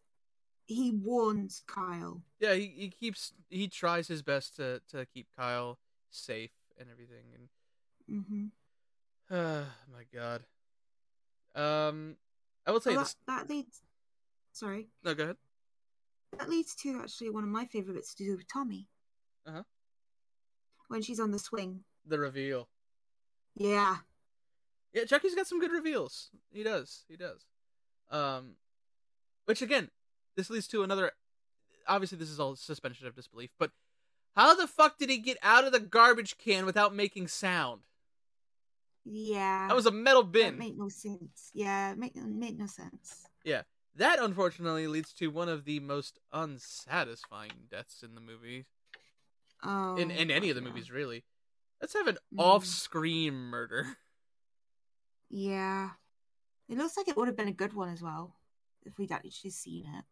he warns Kyle. yeah, he, he keeps he tries his best to to keep Kyle safe and everything. And Mm-hmm. uh, my God. Um, I will tell Well, you that, this. that leads. Sorry, No, go ahead. that leads to actually one of my favorite bits to do with Tommy. Uh-huh. When she's on the swing. The reveal. Yeah. Yeah, Chucky's got some good reveals. He does. He does. Um, which again, this leads to another. Obviously, this is all suspension of disbelief. But how the fuck did he get out of the garbage can without making sound? Yeah. That was a metal That bin. make no sense. Yeah, make make no sense. Yeah. That unfortunately leads to one of the most unsatisfying deaths in the movie. Oh. In in any of the yeah. movies, really. Let's have an Mhm. off-screen murder. Yeah. It looks like it would have been a good one as well if we'd actually seen it.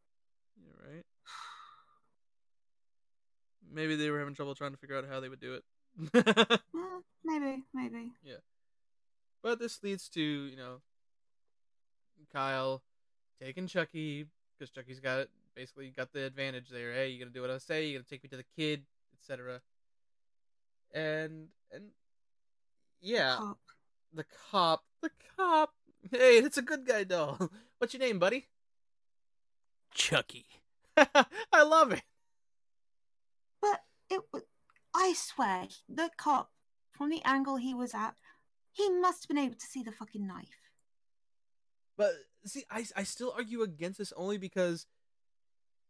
You're right. Maybe they were having trouble trying to figure out how they would do it. Well, maybe, maybe. Yeah. But this leads to, you know, Kyle taking Chucky because Chucky's got it basically got the advantage there. Hey, you gonna do what I say? You gonna take me to the kid, etc. And and yeah, Cop. the cop, the cop. Hey, it's a good guy doll. What's your name, buddy? Chucky. I love it. But it was. I swear, the cop, from the angle he was at, he must have been able to see the fucking knife. But see, I I still argue against this only because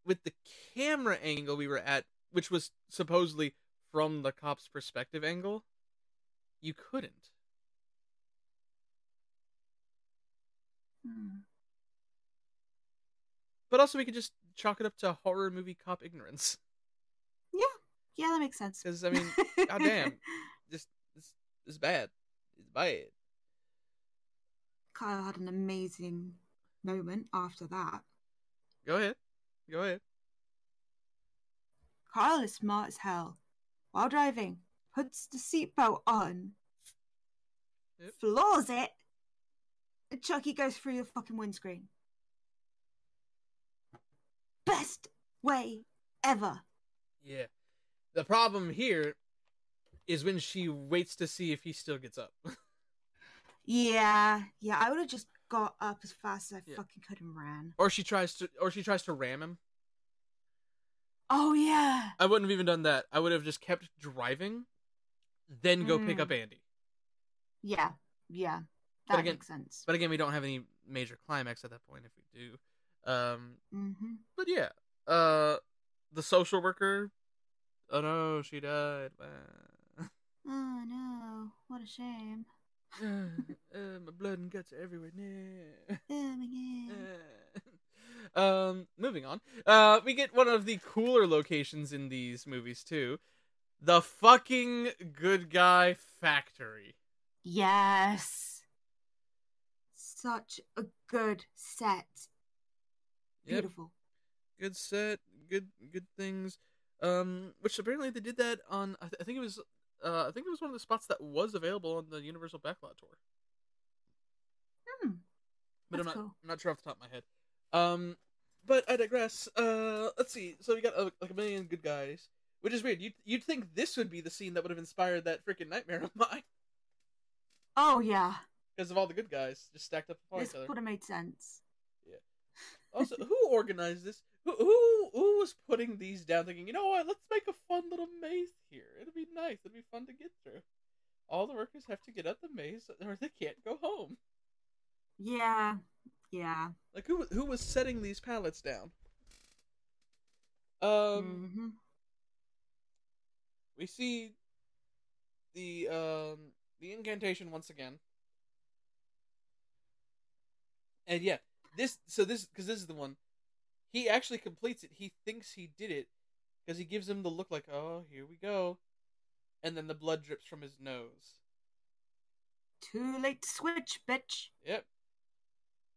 with the camera angle we were at, which was supposedly from the cop's perspective angle, you couldn't. Hmm. But also, we could just chalk it up to horror movie cop ignorance. Yeah, that makes sense. Because I mean, goddamn, this this is bad. It's bad. Kyle had an amazing moment after that. Go ahead. Go ahead. Kyle is smart as hell. While driving, puts the seatbelt on, Yep. floors it, and Chucky goes through the fucking windscreen. Best way ever. Yeah. The problem here is when she waits to see if he still gets up. Yeah, yeah, I would have just got up as fast as I Yeah. fucking could and ran. or she tries to or she tries to ram him. Oh, yeah. I wouldn't have even done that. I would have just kept driving, then go pick Mm. up Andy. Yeah, yeah. That again- makes sense. But again, we don't have any major climax at that point if we do. Um, Mm-hmm. but yeah, uh, the social worker. Oh no, she died. Oh no, what a shame. uh, my blood and guts are everywhere. Oh my god. um, moving on. Uh, we get one of the cooler locations in these movies too. The fucking good guy factory. Yes. Such a good set. Yep, Beautiful. good set, good good things. Um, which apparently they did that on. I, th- I think it was. Uh, I think it was one of the spots that was available on the Universal Backlot tour. Hmm. but I'm not, cool. I'm not sure off the top of my head. Um, but I digress. Uh, let's see. So we got uh, like a million good guys, which is weird. You'd you'd think this would be the scene that would have inspired that freaking nightmare of mine Oh yeah. because of all the good guys just stacked up upon This each other. would have made sense. Also, who organized this? Who, who who was putting these down, thinking, you know what? Let's make a fun little maze here. It'll be nice. It'll be fun to get through. All the workers have to get out the maze, or they can't go home. Yeah. Yeah. Like who who was setting these pallets down? Um. mm-hmm. we see the um the incantation once again and yeah this so this because this is the one. He actually completes it. He thinks he did it because he gives him the look like oh here we go. And then the blood drips from his nose. Too late to switch, bitch. yep.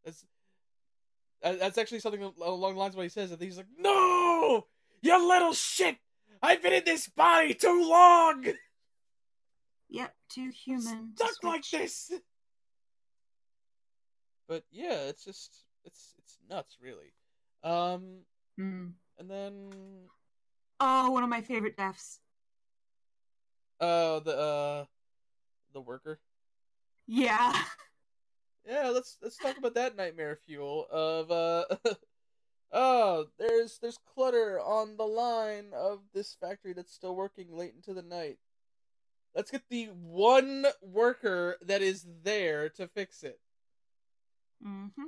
That's uh, that's actually something along the lines of what he says and he's like no! You little shit! I've been in this body too long! Yep, too human. to stuck like this. But yeah, it's just it's it's nuts, really. Um, Mm. and then Oh, one of my favorite deaths. uh the uh the worker. Yeah. Yeah, let's let's talk about that nightmare fuel of uh oh there's there's clutter on the line of this factory that's still working late into the night. Let's get the one worker that is there to fix it. Mm-hmm.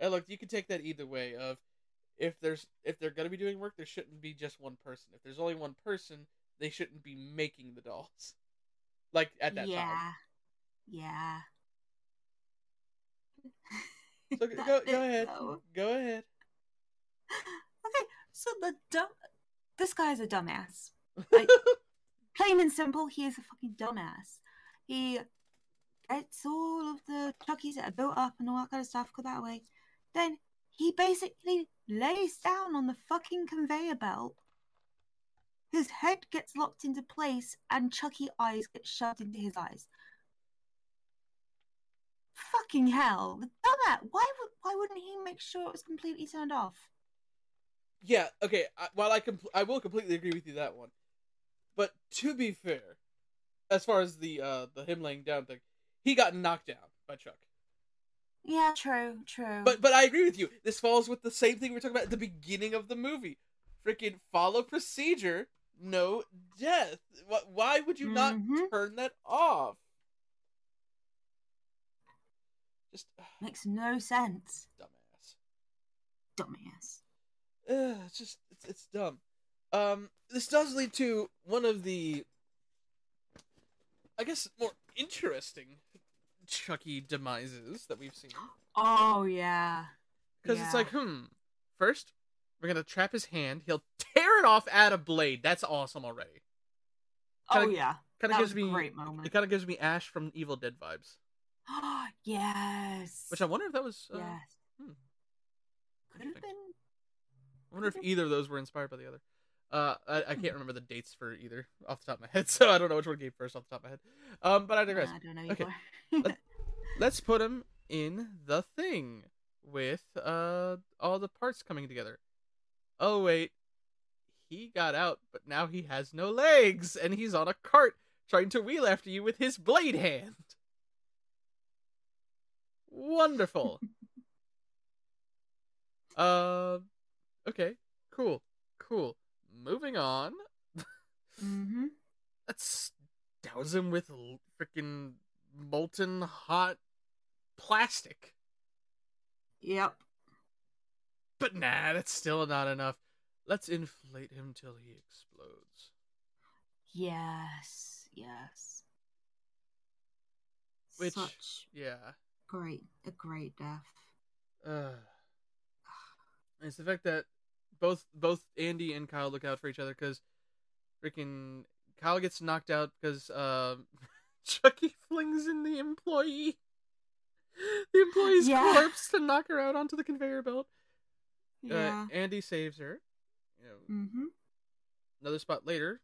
And look, you can take that either way. Of if there's if they're gonna be doing work, there shouldn't be just one person. If there's only one person, they shouldn't be making the dolls. Like at that yeah. time. Yeah. So go That go, ahead. though. Go ahead. Okay, so the dumb. This guy's a dumbass. Like, plain and simple, he is a fucking dumbass. He gets all of the Chuckies that are built up and all that kind of stuff go that way. Then he basically lays down on the fucking conveyor belt. His head gets locked into place and Chucky eyes get shoved into his eyes. Fucking hell. Dumbass. Why, would, why wouldn't he make sure it was completely turned off? Yeah. Okay. I, while I compl- I will completely agree with you that one. But to be fair, as far as the uh the him laying down thing, he got knocked down by Chuck. Yeah, true, true. But but I agree with you. This falls with the same thing we were talking about at the beginning of the movie. Freaking follow procedure, no death. Why would you not Mhm. turn that off? Just makes no sense. dumbass. Dumbass. Ugh, it's just it's, it's dumb. Um, this does lead to one of the, I guess, more interesting Chucky demises that we've seen. Oh yeah. Because it's like, hmm. First, we're gonna trap his hand. He'll tear it off at a blade. That's awesome already. Oh Kinda- yeah. Kind of gives a me. great It kind of gives me Ash from Evil Dead vibes. Oh yes. Which I wonder if that was. Uh, yes. hmm. Could have been. I wonder if either of those were inspired by the other. Uh, I, I can't remember the dates for either off the top of my head, so I don't know which one came first off the top of my head. Um, but I digress. I don't know. Okay. either. Let's put him in the thing with uh all the parts coming together. Oh wait, he got out, but now he has no legs, and he's on a cart trying to wheel after you with his blade hand. Wonderful. uh, okay, cool, cool, Moving on. Mm-hmm. Let's douse him with freaking molten hot plastic. Yep. But nah, that's still not enough. Let's inflate him till he explodes. Yes. Yes. Which- Such Yeah. great, a great death. Uh, it's the fact that both both Andy and Kyle look out for each other because freaking Kyle gets knocked out because um, Chucky flings in the employee, the employee's Yeah. corpse to knock her out onto the conveyor belt. Yeah. Uh, Andy saves her. You know, mm-hmm. another spot later,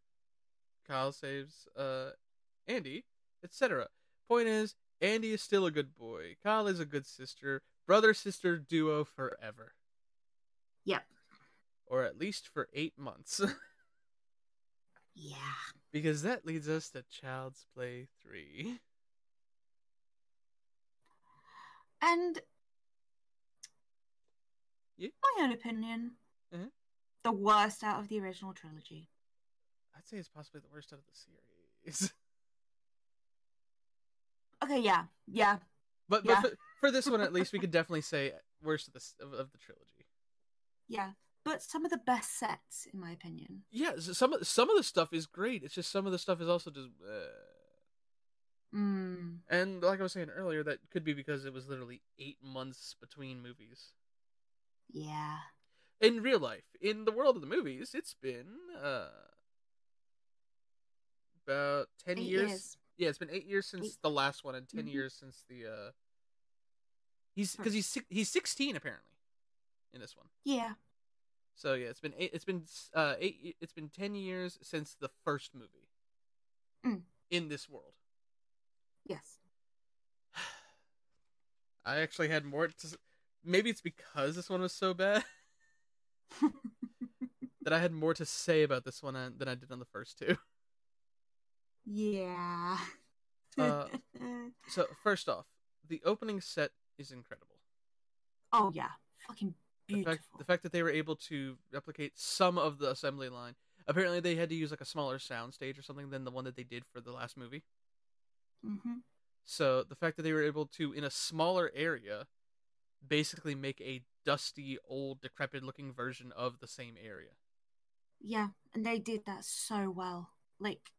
Kyle saves uh Andy, etc. Point is, Andy is still a good boy. Kyle is a good sister, brother sister duo forever, Yep. Or at least for eight months, Yeah. because that leads us to Child's Play three. And Yeah. my own opinion, Mhm. the worst out of the original trilogy. I'd say it's possibly the worst out of the series, Okay, yeah, yeah, but Yeah. but for, for this one at least, we could definitely say worst of the of, of the trilogy. yeah. But some of the best sets, in my opinion. Yeah, some of some of the stuff is great. It's just some of the stuff is also just. Uh... Mm. And like I was saying earlier, that could be because it was literally eight months between movies. Yeah. In real life, in the world of the movies, it's been uh about ten Eight years. years. Yeah, it's been eight years since Eight. the last one, and 10 Mhm. years since the. uh He's because he's he's sixteen apparently, in this one. Yeah. So yeah, it's been eight. It's been uh eight. It's been ten years since the first movie. Mm. In this world. Yes. I actually had more to. Maybe it's because this one was so bad that I had more to say about this one uh, than I did on the first two. yeah. Uh, So first off, the opening set is incredible. oh yeah. Fucking The fact, the fact that they were able to replicate some of the assembly line. Apparently, they had to use like a smaller sound stage or something than the one that they did for the last movie. hmm So the fact that they were able to, in a smaller area, basically make a dusty, old, decrepit-looking version of the same area. Yeah, and they did that so well. Like,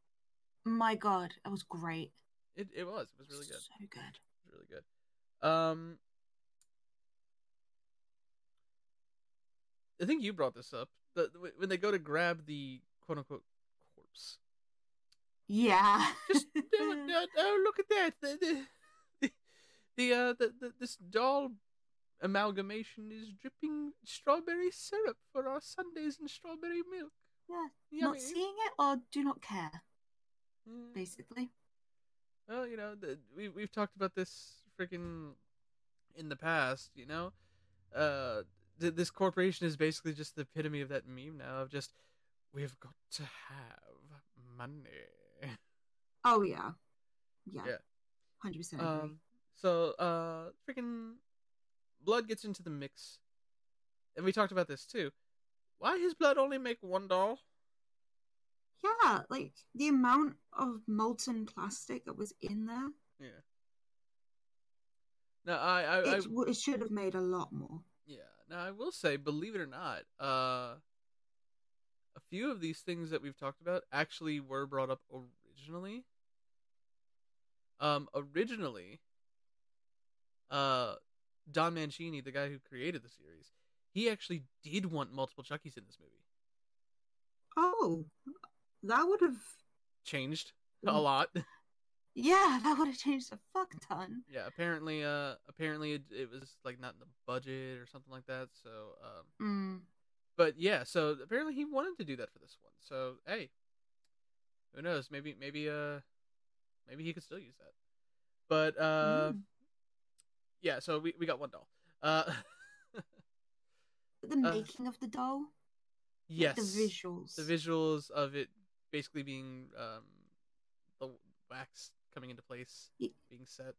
my god, that was great. It it was. It was really good. So good. It was really good. Um, I think you brought this up. The, when they go to grab the quote unquote corpse, Yeah. just uh, uh, oh look at that the the the, the uh the, the this doll amalgamation is dripping strawberry syrup for our sundaes and strawberry milk. yeah. Yummy. Not seeing it or do not care, Mm. basically. Well, you know, the, we we've talked about this freaking in the past. You know, uh, th- this corporation is basically just the epitome of that meme now of just we've got to have money. Oh, yeah. Yeah. Yeah. 100% Um, so uh, freaking blood gets into the mix, and we talked about this too. Why his blood only make one doll? yeah, like, the amount of molten plastic that was in there, Yeah. No, I I, I it, w it should have made a lot more. Now I will say, believe it or not, uh, a few of these things that we've talked about actually were brought up originally. Um, originally, uh, Don Mancini, the guy who created the series, he actually did want multiple Chuckies in this movie. Oh, that would have. Changed a Mm. lot. Yeah, that would have changed a fuck ton. yeah. Apparently, uh, apparently it, it was like not in the budget or something like that. So, um, Mm. but yeah, so apparently he wanted to do that for this one. So hey, who knows? Maybe maybe uh maybe he could still use that. But uh Mm. yeah, so we we got one doll. Uh the uh, making of the doll, like, yes, the visuals. the visuals of it basically being um the wax coming into place, being set.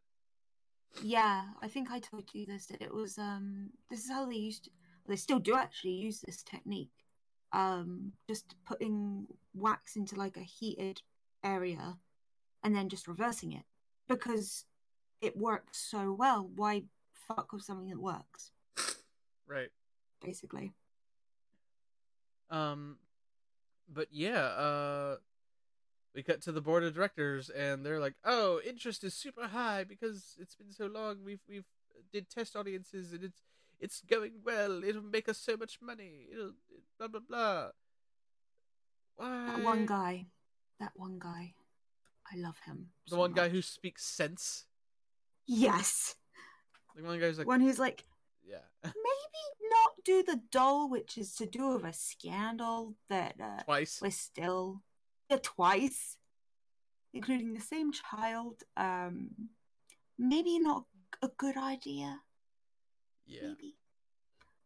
Yeah, I think I told you this that it was um this is how they used to, they still do actually use this technique. Um just putting wax into like a heated area and then just reversing it because it works so well. Why fuck with something that works? Right. Basically. Um, but yeah, uh, we cut to the board of directors, and they're like, "Oh, interest is super high because it's been so long. We've we've did test audiences, and it's it's going well. It'll make us so much money. It'll blah blah blah." Why? That one guy. That one guy. I love him. the so one guy who speaks sense. Yes. The one guy who's like, one who's like, yeah, maybe not do the doll, which is to do with a scandal that uh, twice we're still twice, including the same child. Um, maybe not a good idea. Yeah, Maybe,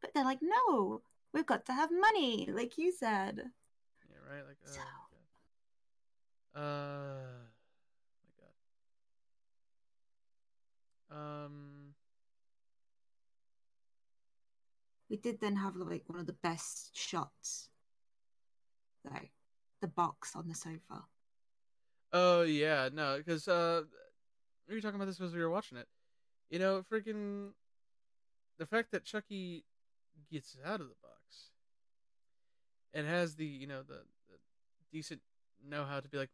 but they're like, no, we've got to have money, like you said. yeah, right. Like, oh So- god. Uh, my god. Um. We did then have like one of the best shots, though, the box on the sofa. Oh yeah, no, because uh, we were talking about this as we were watching it. You know, freaking the fact that Chucky gets out of the box and has the you know the, the decent know how to be like,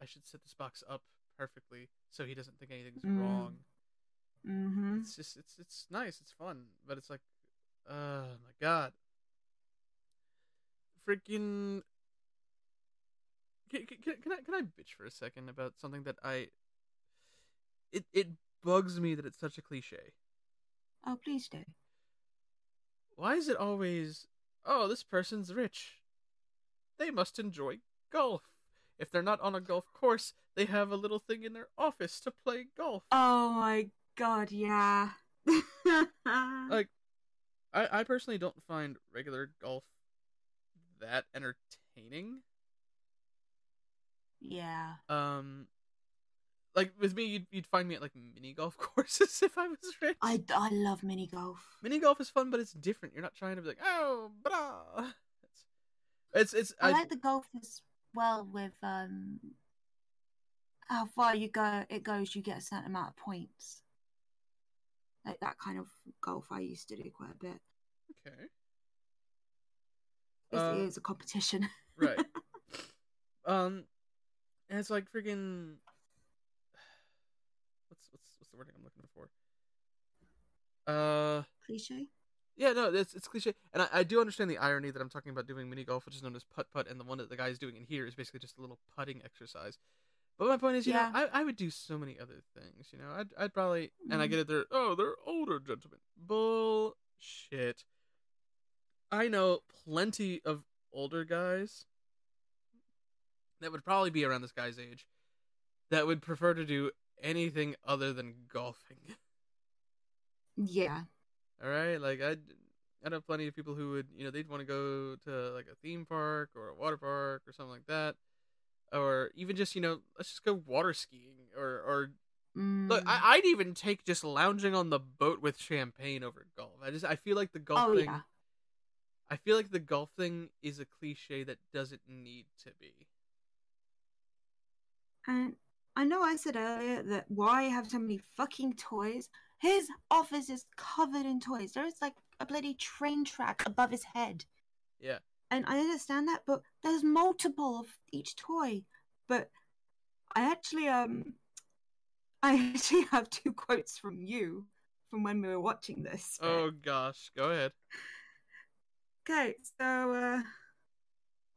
I should set this box up perfectly so he doesn't think anything's Mm. wrong. Mm-hmm. It's just it's it's nice, it's fun, but it's like, oh my god, freaking. Can, can, can I can I bitch for a second about something that I it it bugs me that it's such a cliche. Oh, please do. Why is it always oh this person's rich? They must enjoy golf. If they're not on a golf course, they have a little thing in their office to play golf. Oh my god, yeah. Like I I personally don't find regular golf that entertaining. Yeah. Um like with me you'd, you'd find me at like mini golf courses if I was rich. I, I love mini golf. Mini golf is fun, but it's different. You're not trying to be like, oh, blah. It's, it's, it's I, I, like the golf as well with um how far you go it goes you get a certain amount of points. Like that kind of golf I used to do quite a bit. okay, It's, Uh, it is a competition. right. um, and it's like freaking. What's what's what's the wording I'm looking for? Uh, Cliche. yeah, no, it's it's cliche, and I, I do understand the irony that I'm talking about doing mini golf, which is known as putt putt, and the one that the guy is doing in here is basically just a little putting exercise. But my point is, you Yeah. know, I, I would do so many other things. You know, I'd I'd probably, and I Mhm. get it. They're oh, they're older gentlemen. Bullshit. I know plenty of older guys that would probably be around this guy's age that would prefer to do anything other than golfing. Yeah. All right, like I, I know plenty of people who would, you know, they'd want to go to like a theme park or a water park or something like that, or even just, you know, let's just go water skiing or or look, Mm. I, I'd even take just lounging on the boat with champagne over golf. I just I feel like the golf oh thing, yeah. I feel like the golf thing is a cliche that doesn't need to be. And I know I said earlier that why have so many fucking toys? His office is covered in toys. There's like a bloody train track above his head. Yeah. And I understand that, but there's multiple of each toy. But I actually um I actually have two quotes from you from when we were watching this. Oh gosh, go ahead. Okay, so uh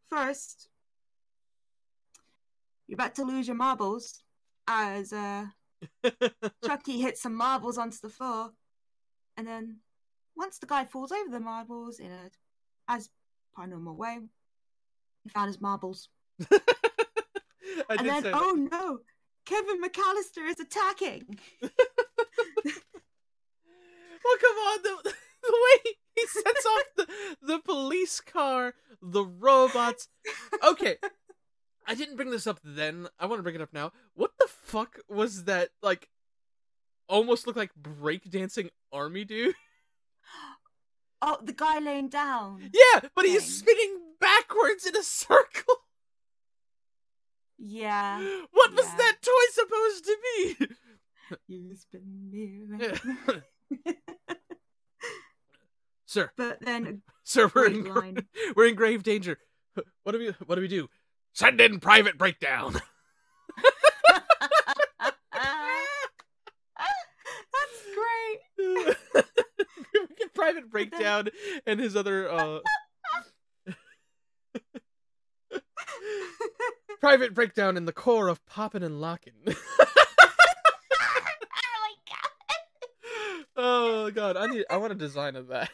first you're about to lose your marbles as uh Chucky hits some marbles onto the floor, and then once the guy falls over the marbles in a as paranormal way, he found his marbles. I and then oh no, Kevin McCallister is attacking. Well, come on, the, the way he sets off the, the police car, the robots. Okay, I didn't bring this up then. I want to bring it up now. What the fuck was that, like, almost looked like breakdancing army dude? Oh, the guy laying down. Yeah, but he's spinning backwards in a circle. Yeah. What was that toy supposed to be? You spin me Yeah. Sir, but then sir, we're in line. we're in grave danger. What do we what do we do? Send in private breakdown. That's great. private breakdown and his other uh private breakdown in the core of poppin' and lockin'. oh my god, Oh god I need I want a design of that.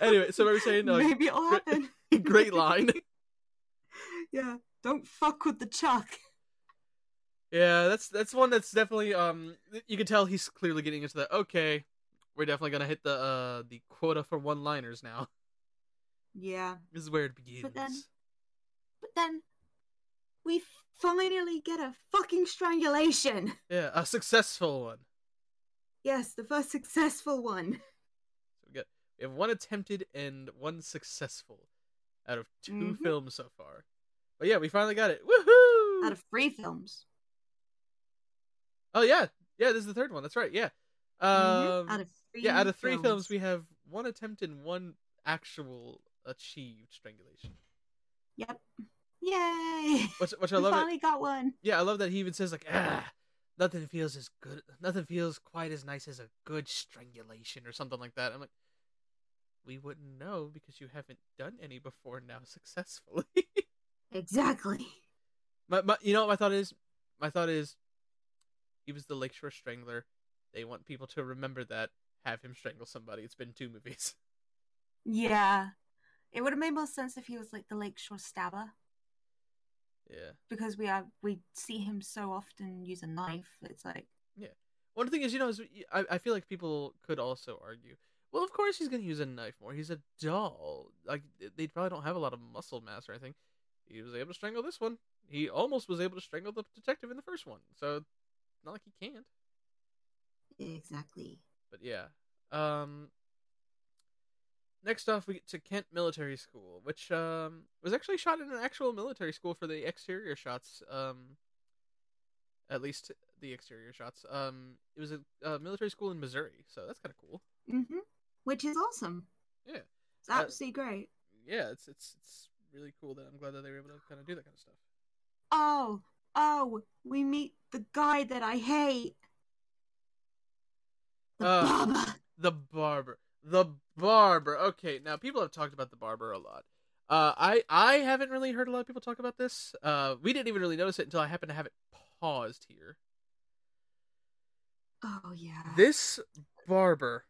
anyway, so we were saying uh, Maybe it'll happen. great line. Yeah. Don't fuck with the chuck. Yeah, that's that's one that's definitely um you can tell he's clearly getting into that. Okay, we're definitely gonna hit the uh the quota for one liners now. Yeah. This is where it begins. But then- But then we finally get a fucking strangulation. yeah, a successful one. Yes, the first successful one. So we got we have one attempted and one successful out of 2 Mhm. films so far. But yeah, we finally got it. Woohoo! Out of three films. oh yeah, yeah, this is the third one. That's right. Yeah. Um, out of three yeah, out of three films, we have one attempt and one actual achieved strangulation. Yep. Yay! Which, which I we love. It. finally got one. Yeah, I love that he even says like, ah, nothing feels as good, nothing feels quite as nice as a good strangulation or something like that. I'm like, we wouldn't know because you haven't done any before now successfully. Exactly. my, my, you know what my thought is? My thought is, he was the Lakeshore Strangler. They want people to remember that. Have him strangle somebody. It's been two movies. Yeah. It would have made more sense if he was like the Lakeshore Stabber, Yeah. because we are we see him so often use a knife. It's like yeah. One thing is, you know, is I, I feel like people could also argue, well, of course he's going to use a knife more. He's a doll. Like, they probably don't have a lot of muscle mass or anything. He was able to strangle this one. He almost was able to strangle the detective in the first one. So, not like he can't. exactly. But yeah. Um, next off, we get to Kent Military School, which um, was actually shot in an actual military school for the exterior shots. Um, at least the exterior shots. Um, it was a, a military school in Missouri, so that's kind of cool. Mm-hmm. Which is awesome. Yeah. It's Uh, absolutely great. Yeah, it's it's it's really cool that I'm glad that they were able to kind of do that kind of stuff. Oh, oh, we meet the guy that I hate. The Uh, barber. The barber, the barber. Okay, now people have talked about the barber a lot. Uh, I I haven't really heard a lot of people talk about this. Uh, we didn't even really notice it until I happened to have it paused here. Oh yeah. This barber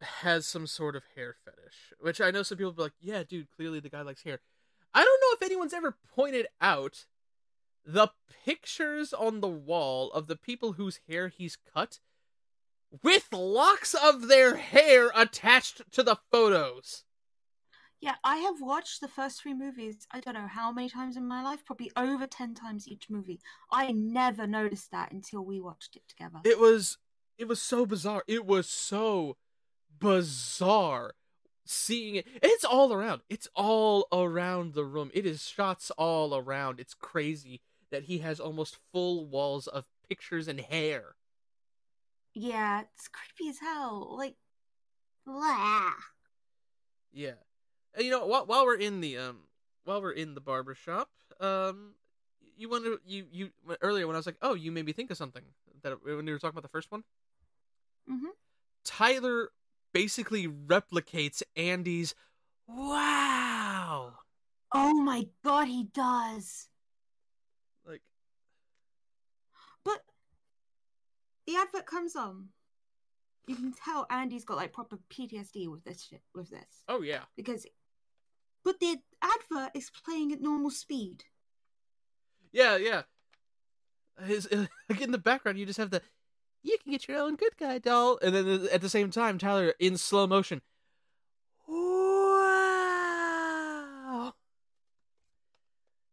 has some sort of hair fetish, which I know some people be like, "Yeah, dude, clearly the guy likes hair." I don't know if anyone's ever pointed out the pictures on the wall of the people whose hair he's cut with locks of their hair attached to the photos. Yeah, I have watched the first three movies. I don't know how many times in my life, probably over 10 times each movie. I never noticed that until we watched it together. It was it was so bizarre. It was so bizarre seeing it. It's all around. It's all around the room. It is shots all around. It's crazy that he has almost full walls of pictures and hair. yeah, it's creepy as hell. Like, blah. Yeah. And you know, while, while we're in the um while we're in the barber shop, um you wonder you you earlier when I was like, "Oh, you made me think of something." That when we were talking about the first one, Mhm. Tyler basically replicates Andy's wow. Oh my god, he does. Like But the advert comes on. You can tell Andy's got like proper PTSD with this shit, with this. oh yeah. Because, but the advert is playing at normal speed. Yeah, yeah. His like in the background you just have the you can get your own good guy doll and then at the same time Tyler in slow motion. Wow.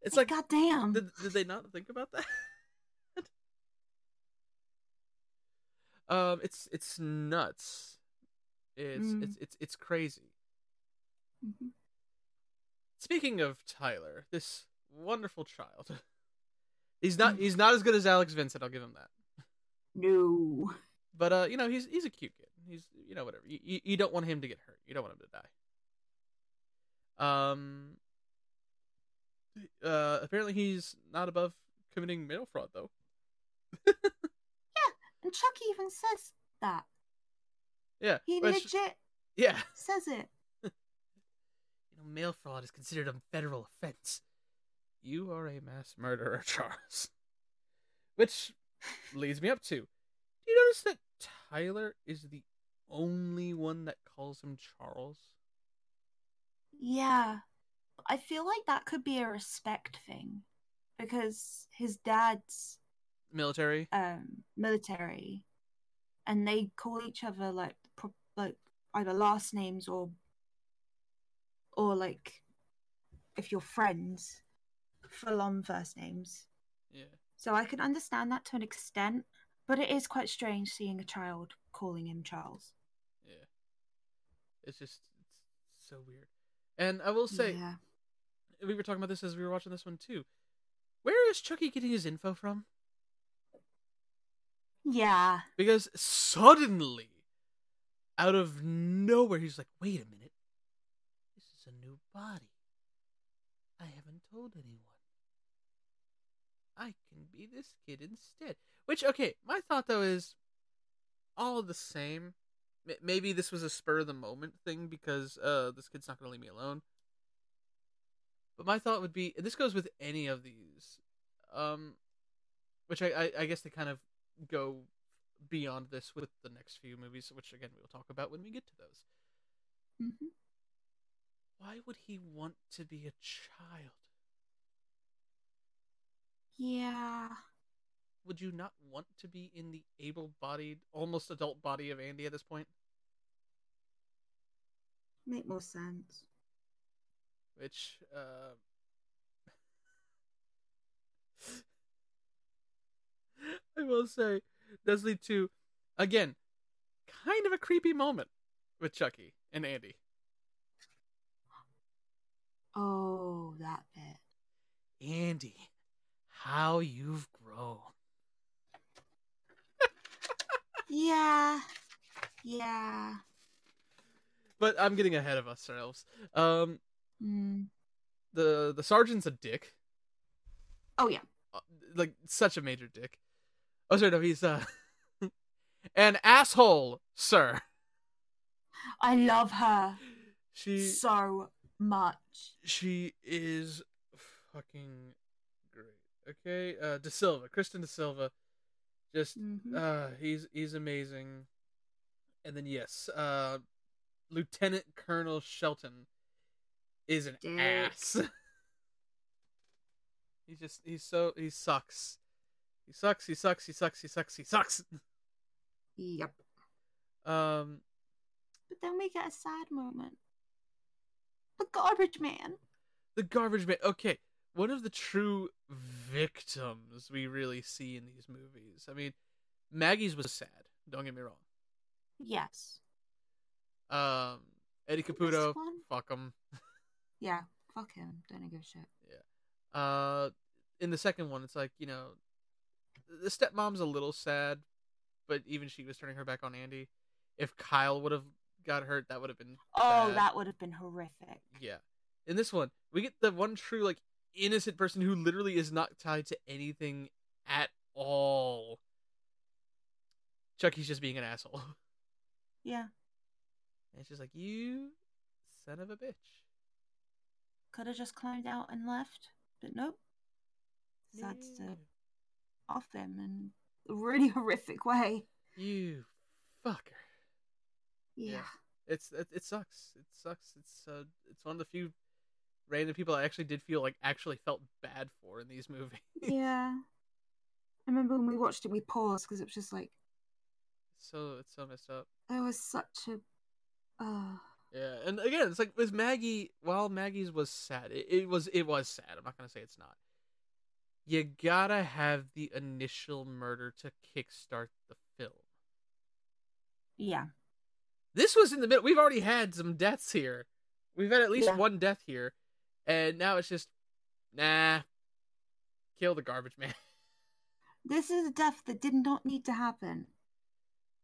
It's like goddamn. Did, did they not think about that? um, it's it's nuts. It's Mm. it's it's it's crazy. Mhm. Speaking of Tyler, this wonderful child, He's not he's not as good as Alex Vincent. I'll give him that. No. But uh, you know, he's he's a cute kid. He's you know whatever. You, you, you don't want him to get hurt. You don't want him to die. Um. Uh, apparently he's not above committing mail fraud though. Yeah, and Chucky even says that. Yeah. He which- legit yeah. says it. You know, mail fraud is considered a federal offense. You are a mass murderer, Charles. Which leads me up to. Do you notice that Tyler is the only one that calls him Charles? Yeah. I feel like that could be a respect thing. Because his dad's Military? um military and they call each other like pro- like either last names or or like if you're friends full on first names Yeah. So i can understand that to an extent but it is quite strange seeing a child calling him charles Yeah. It's just it's so weird. And I will say, yeah we were talking about this as we were watching this one too. Where is Chucky getting his info from? yeah Because suddenly, out of nowhere, he's like, wait a minute. This is a new body. I haven't told anyone. I can be this kid instead. Which, okay, my thought though is all the same. Maybe this was a spur of the moment thing because uh, this kid's not going to leave me alone. But my thought would be, and this goes with any of these, um, which I, I, I guess they kind of go beyond this with the next few movies, which again we'll talk about when we get to those. hmm Why would he want to be a child? Yeah Would you not want to be in the able-bodied, almost adult body of Andy at this point? make more sense Which, uh... I will say, does lead to, again, kind of a creepy moment with Chucky and Andy. oh that bit Andy, how you've grown. yeah yeah But I'm getting ahead of ourselves. Um, mm. the the sergeant's a dick, oh yeah uh, like such a major dick. Oh, sorry, no, he's uh, an asshole, sir. i love her She so much. she is fucking great. Okay, uh, De Silva, Kristen De Silva, just Mhm. uh, he's he's amazing. And then yes, uh, Lieutenant Colonel Shelton is an Dick. ass. he just he's so he sucks. He sucks. He sucks. He sucks. He sucks. He sucks. Yep. Um, But then we get a sad moment. The garbage man. the garbage man. Okay, one of the true victims we really see in these movies. I mean, Maggie's was sad. Don't get me wrong. Yes. Um, Eddie Caputo, fuck him. Yeah. Fuck him. Don't give a shit. Yeah. Uh, in the second one, it's like you know, the stepmom's a little sad, but even she was turning her back on Andy. If Kyle would have got hurt, that would have been Oh, bad. that would have been horrific. Yeah. In this one, we get the one true like innocent person who literally is not tied to anything at all. Chucky's just being an asshole. Yeah. And it's just like you son of a bitch. Could have just climbed out and left. But nope. Decides Yeah. to off them in a really horrific way. You fucker. Yeah. Yeah. It's it, it sucks. It sucks. It's uh it's one of the few random people I actually did feel like actually felt bad for in these movies. Yeah. I remember when we watched it, we paused because it was just like, so it's so messed up. It was such a. Uh, Yeah, and again, it's like with Maggie. While Maggie's was sad, it, it was it was sad. I'm not gonna say it's not. You gotta have the initial murder to kickstart the film. yeah. This was in the middle. We've already had some deaths here. We've had at least Yeah. one death here, and now it's just, nah, kill the garbage man. This is a death that did not need to happen.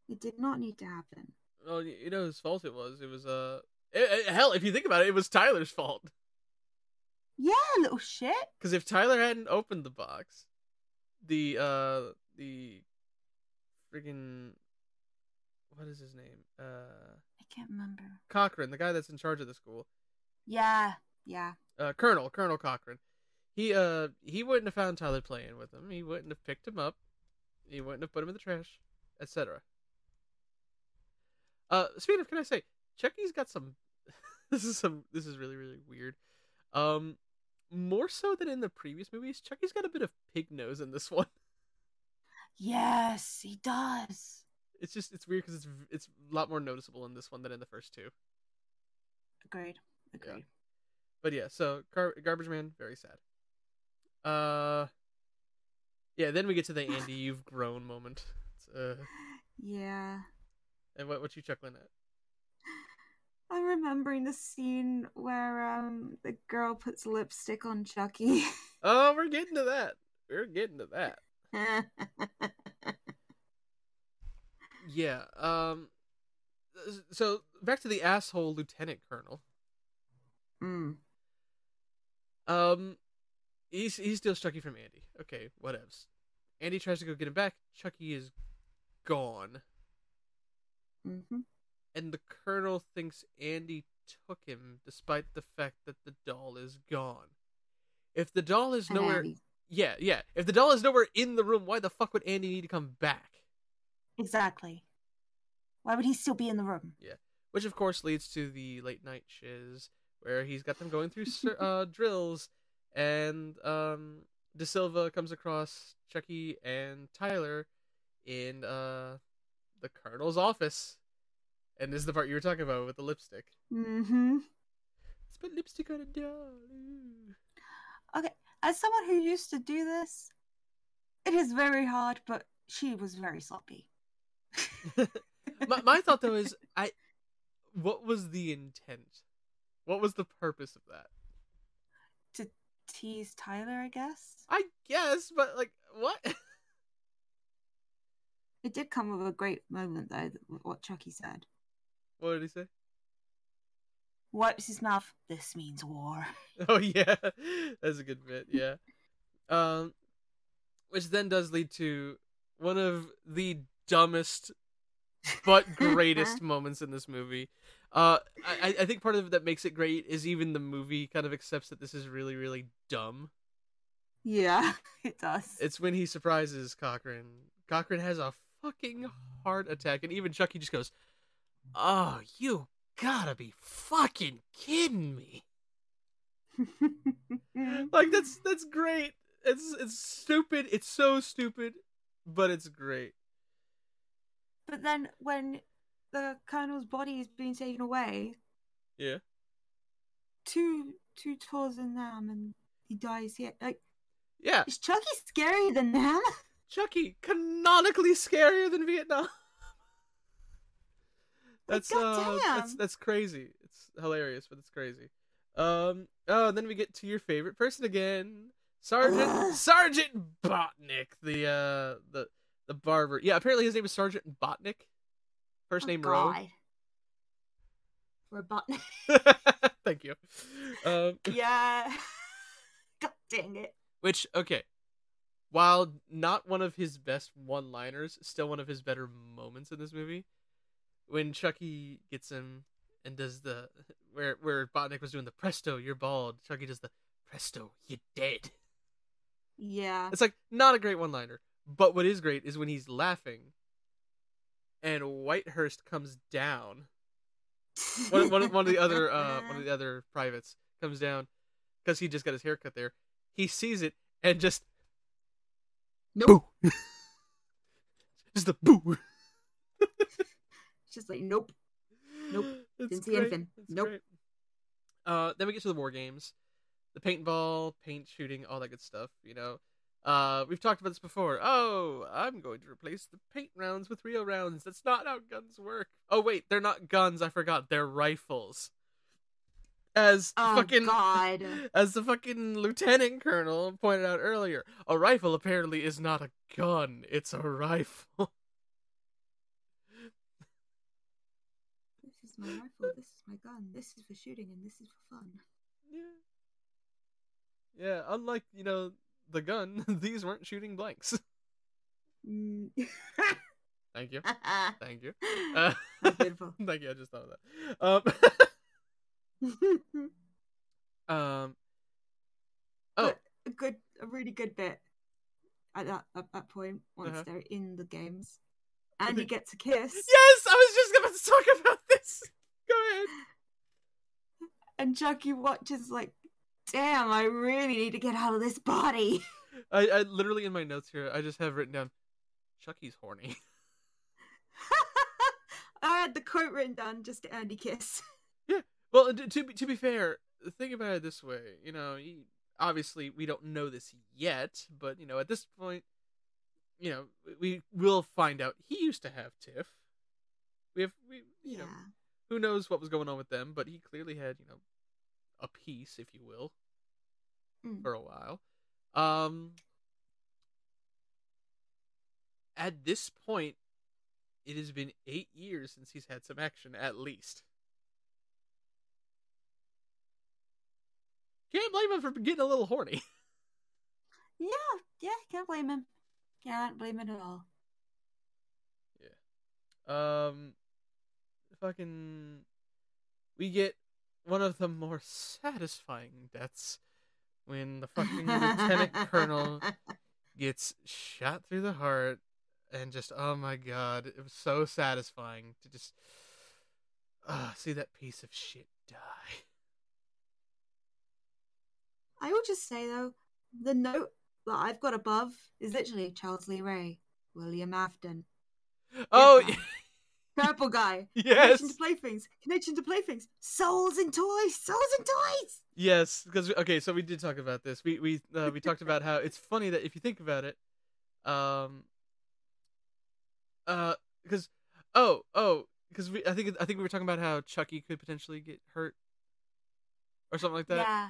It did not need to happen. Well, you know whose fault it was. It was uh, it, it- hell, if you think about it, it was Tyler's fault. Yeah, little shit. Because if Tyler hadn't opened the box, the uh, the friggin' what is his name? Uh, I can't remember. Cochrane, the guy that's in charge of the school. Yeah, yeah. Uh, Colonel Colonel Cochrane. He uh he wouldn't have found Tyler playing with him. He wouldn't have picked him up. He wouldn't have put him in the trash, etc. Uh, speaking of, can I say, Chucky's got some. this is some. This is really really weird. Um, more so than in the previous movies, Chucky's got a bit of pig nose in this one. Yes, he does. It's just it's weird because it's it's a lot more noticeable in this one than in the first two. Agreed. Agreed. But yeah, so Gar- Garbage Man, very sad. Uh, yeah. Then we get to the Andy, you've grown moment. It's, uh, Yeah. and what what you chuckling at? I'm remembering the scene where um the girl puts lipstick on Chucky. Oh, we're getting to that. We're getting to that. Yeah. Um. So back to the asshole lieutenant colonel. mm. Um, he's he steals Chucky from Andy. Okay, whatevs. Andy tries to go get him back. Chucky is gone, hmm and the colonel thinks Andy took him, despite the fact that the doll is gone. If the doll is nowhere, yeah, yeah. If the doll is nowhere in the room, why the fuck would Andy need to come back? Exactly. Why would he still be in the room? Yeah, which of course leads to the late night shiz, where he's got them going through uh, drills, and um, De Silva comes across Chucky and Tyler in uh, the colonel's office, and this is the part you were talking about with the lipstick. Mm-hmm. Let's put lipstick on a doll. Okay, as someone who used to do this, it is very hard, but she was very sloppy. my, my thought though is, I, what was the intent? What was the purpose of that? To tease Tyler, I guess. I guess, but like, what? It did come with a great moment, though, what Chucky said. what did he say? Wipes his mouth. This means war. Oh yeah, that's a good bit. Yeah, um, which then does lead to one of the dumbest but greatest moments in this movie. Uh, I I think part of it that makes it great is even the movie kind of accepts that this is really really dumb. Yeah, it does. It's when he surprises Cochrane. Cochrane has a fucking heart attack, and even Chucky just goes, "Oh, you gotta be fucking kidding me!" like that's that's great. It's it's stupid. It's so stupid, but it's great. but then when the colonel's body is being taken away, Yeah. two two tours in Nam and he dies here. Like, Yeah. is Chucky scarier than Nam? Chucky canonically scarier than Vietnam. That's uh that's that's crazy. It's hilarious, but it's crazy. Um oh, and then we get to your favorite person again. Sergeant Ugh. Sergeant Botnick, the uh the the barber. Yeah, apparently his name is Sergeant Botnick. First name Rogue. Robotnik. Thank you. Um yeah. God dang it. Which, okay, while not one of his best one liners, still one of his better moments in this movie. When Chucky gets him and does the where where Botnick was doing the presto, you're bald. Chucky does the presto, you're dead. Yeah. It's like not a great one liner. But what is great is when he's laughing and Whitehurst comes down. One, one, one of the other uh one of the other privates comes down because he just got his hair cut there. He sees it and just Nope. boo. just the boo. It's just like, nope. Nope. It's Didn't see anything. Nope. great. Uh, then we get to the war games, the paintball, paint shooting, all that good stuff. You know, uh, we've talked about this before. Oh, I'm going to replace the paint rounds with real rounds. That's not how guns work. Oh wait, they're not guns. I forgot. They're rifles. as Oh fucking God. as the fucking lieutenant colonel pointed out earlier, a rifle apparently is not a gun; it's a rifle. This is my rifle. This is my gun. This is for shooting, and this is for fun. Yeah. Yeah, unlike, you know, the gun, these weren't shooting blanks. Mm. Thank you. Thank you. Uh, thank you, I just thought of that. Um, um, oh, a good, a really good bit at that at that point once Uh-huh. they're in the games, and he gets a kiss, yes, I was just about to talk about this. Go ahead. and Chucky watches like, "Damn, I really need to get out of this body." I, I literally in my notes here, I just have written down, Chucky's horny. I had the quote written down just to Andy kiss. Yeah. Well, to, to be to be fair, think about it this way. You know, he, obviously we don't know this yet, but you know, at this point, you know, we will find out. He used to have Tiff. We have we you know who knows what was going on with them, but he clearly had you know a piece, if you will, Mm. for a while. Um, at this point, it has been eight years since he's had some action, at least. Can't blame him for getting a little horny. Yeah, yeah, can't blame him. Can't blame him at all. Yeah. Um, fucking, we get one of the more satisfying deaths when the fucking lieutenant colonel gets shot through the heart, and just oh my god, it was so satisfying to just uh, see that piece of shit die. I will just say though, the note that I've got above is literally Charles Lee Ray, William Afton, Oh guy. purple guy. yes, Connection to playthings. Connection to playthings. Souls and toys. Souls and toys. yes, because okay, so we did talk about this. We we uh, we talked about how it's funny that if you think about it, um, uh, because oh oh because we I think I think we were talking about how Chucky could potentially get hurt or something like that. Yeah.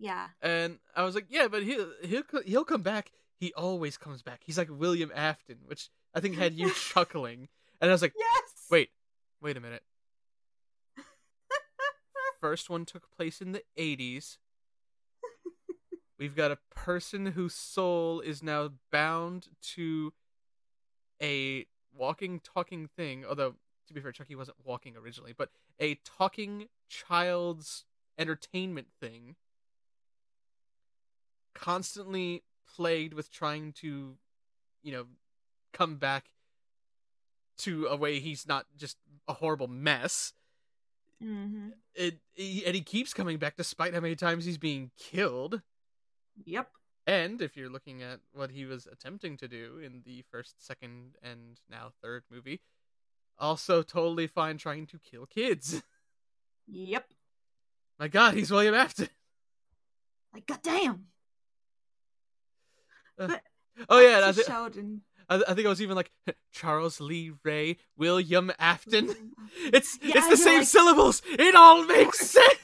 Yeah. And I was like, yeah, but he'll he'll he'll come back. He always comes back. He's like William Afton, which I think had you chuckling. And I was like, Yes. Wait, wait a minute. First one took place in the 80s. We've got a person whose soul is now bound to a walking, talking thing. Although, to be fair, Chucky wasn't walking originally, but a talking child's entertainment thing. Constantly plagued with trying to, you know, come back to a way he's not just a horrible mess. Mm-hmm. It, he, and he keeps coming back despite how many times he's being killed. Yep. And if you're looking at what he was attempting to do in the first, second, and now third movie, also totally fine trying to kill kids. Yep. My God, he's William Afton. Like goddamn. Oh yeah, that's I, Back to thi- Sheldon. I, I think I was even like Charles Lee Ray, William Afton. It's Yeah, it's the same like- syllables. It all makes sense.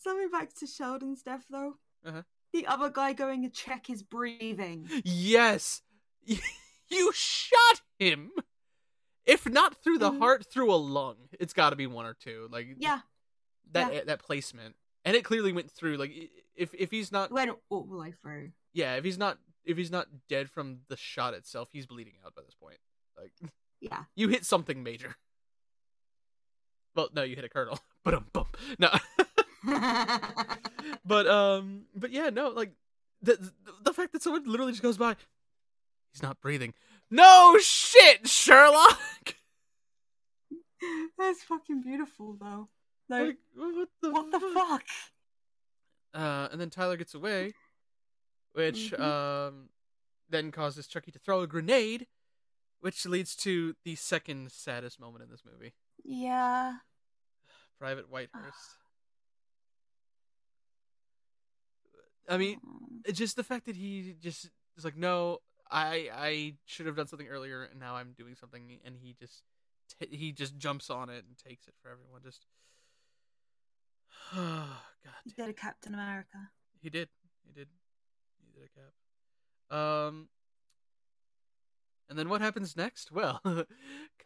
Something back to Sheldon's death though. Uh-huh. The other guy going to check his breathing. Yes, you shot him. If not through the Mhm. heart, through a lung. It's got to be one or two. Like Yeah, that that placement, and it clearly went through. Like if if he's not, went all the way through. yeah, if he's not if he's not dead from the shot itself, he's bleeding out by this point. Like Yeah. you hit something major. Well, no, you hit a colonel. But um, bump. No, but um, but yeah, no, like the the, the fact that someone literally just goes by, he's not breathing. No shit, Sherlock. That's fucking beautiful though. Like, Like what the what the fuck? Uh, and then Tyler gets away, which Mhm. um then causes Chucky to throw a grenade, which leads to the second saddest moment in this movie. Yeah. Private Whitehurst. I mean, Um, it's just the fact that he just is like, no, I I should have done something earlier, and now I'm doing something, and he just t- he just jumps on it and takes it for everyone. Just oh god, He did a Captain America. he did, he did, did a cap. Um, and then what happens next? Well,